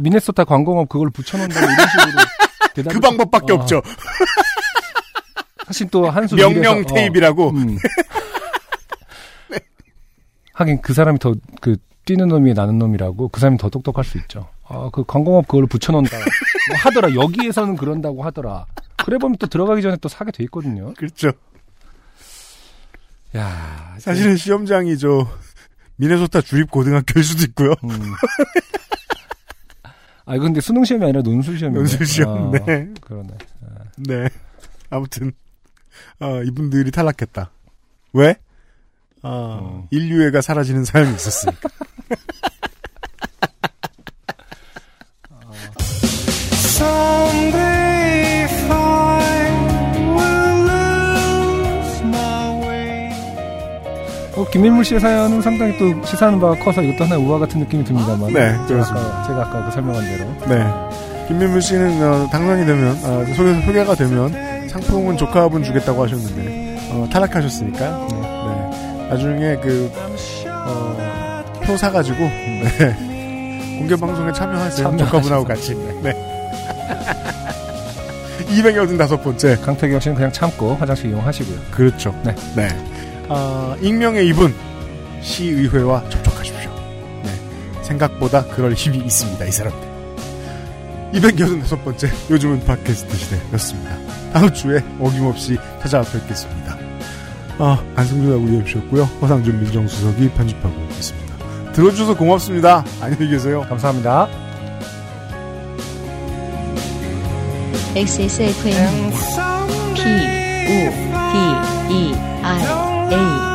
미네소타 관광업 그걸 붙여놓는다 이런 식으로. 대답을 그 방법밖에 어, 없죠. 사실 또 한수 명령 위에서, 어, 테이프라고. 음. [LAUGHS] 하긴 그 사람이 더 그 뛰는 놈이 나는 놈이라고 그 사람이 더 똑똑할 수 있죠. 아, 그 관광업 그걸 붙여놓는다. 뭐 하더라. 여기에서는 그런다고 하더라. 그래 보면 또 들어가기 전에 또 사게 돼 있거든요. 그렇죠. 야, 사실은 시험장이 저 미네소타 주립 고등학교일 수도 있고요. 음. 아, 근데 수능 시험이 아니라 논술 시험이네. 논술 시험, 아, 네. 그러네. 네. 아무튼 어, 이분들이 탈락했다. 왜? 아, 음. 인류애가 사라지는 사연이 있었으니까. [LAUGHS] 어, 김민물 씨의 사연은 상당히 또 시사하는 바가 커서 이것도 하나의 우화 같은 느낌이 듭니다만. 네, 제가 그렇습니다. 아까, 제가 아까 그 설명한 대로. 네. 김민물 씨는 어, 당선이 되면 어, 소개, 소개가 되면 상품은 조카분 주겠다고 하셨는데 어, 탈락하셨으니까 네. 네. 나중에 그 어, 표 사가지고 네. 공개 방송에 참여하세요. 조카분하고 같이. 네. [LAUGHS] 285번째. 강태경 씨는 그냥 참고 화장실 이용하시고요. 그렇죠. 네. 네. 아, 익명의 이분 시의회와 접촉하십시오. 네. 생각보다 그럴 힘이 있습니다. 이 사람들. 285번째 요즘은 팟캐스트 시대였습니다. 다음 주에 어김없이 찾아뵙겠습니다. 아, 안승준하고 리엠씨였고요. 허상준 민정수석이 편집하고 있습니다. 들어주셔서 고맙습니다. 안녕히 계세요. 감사합니다. XSFM입니다. P, O, D, E, R, A.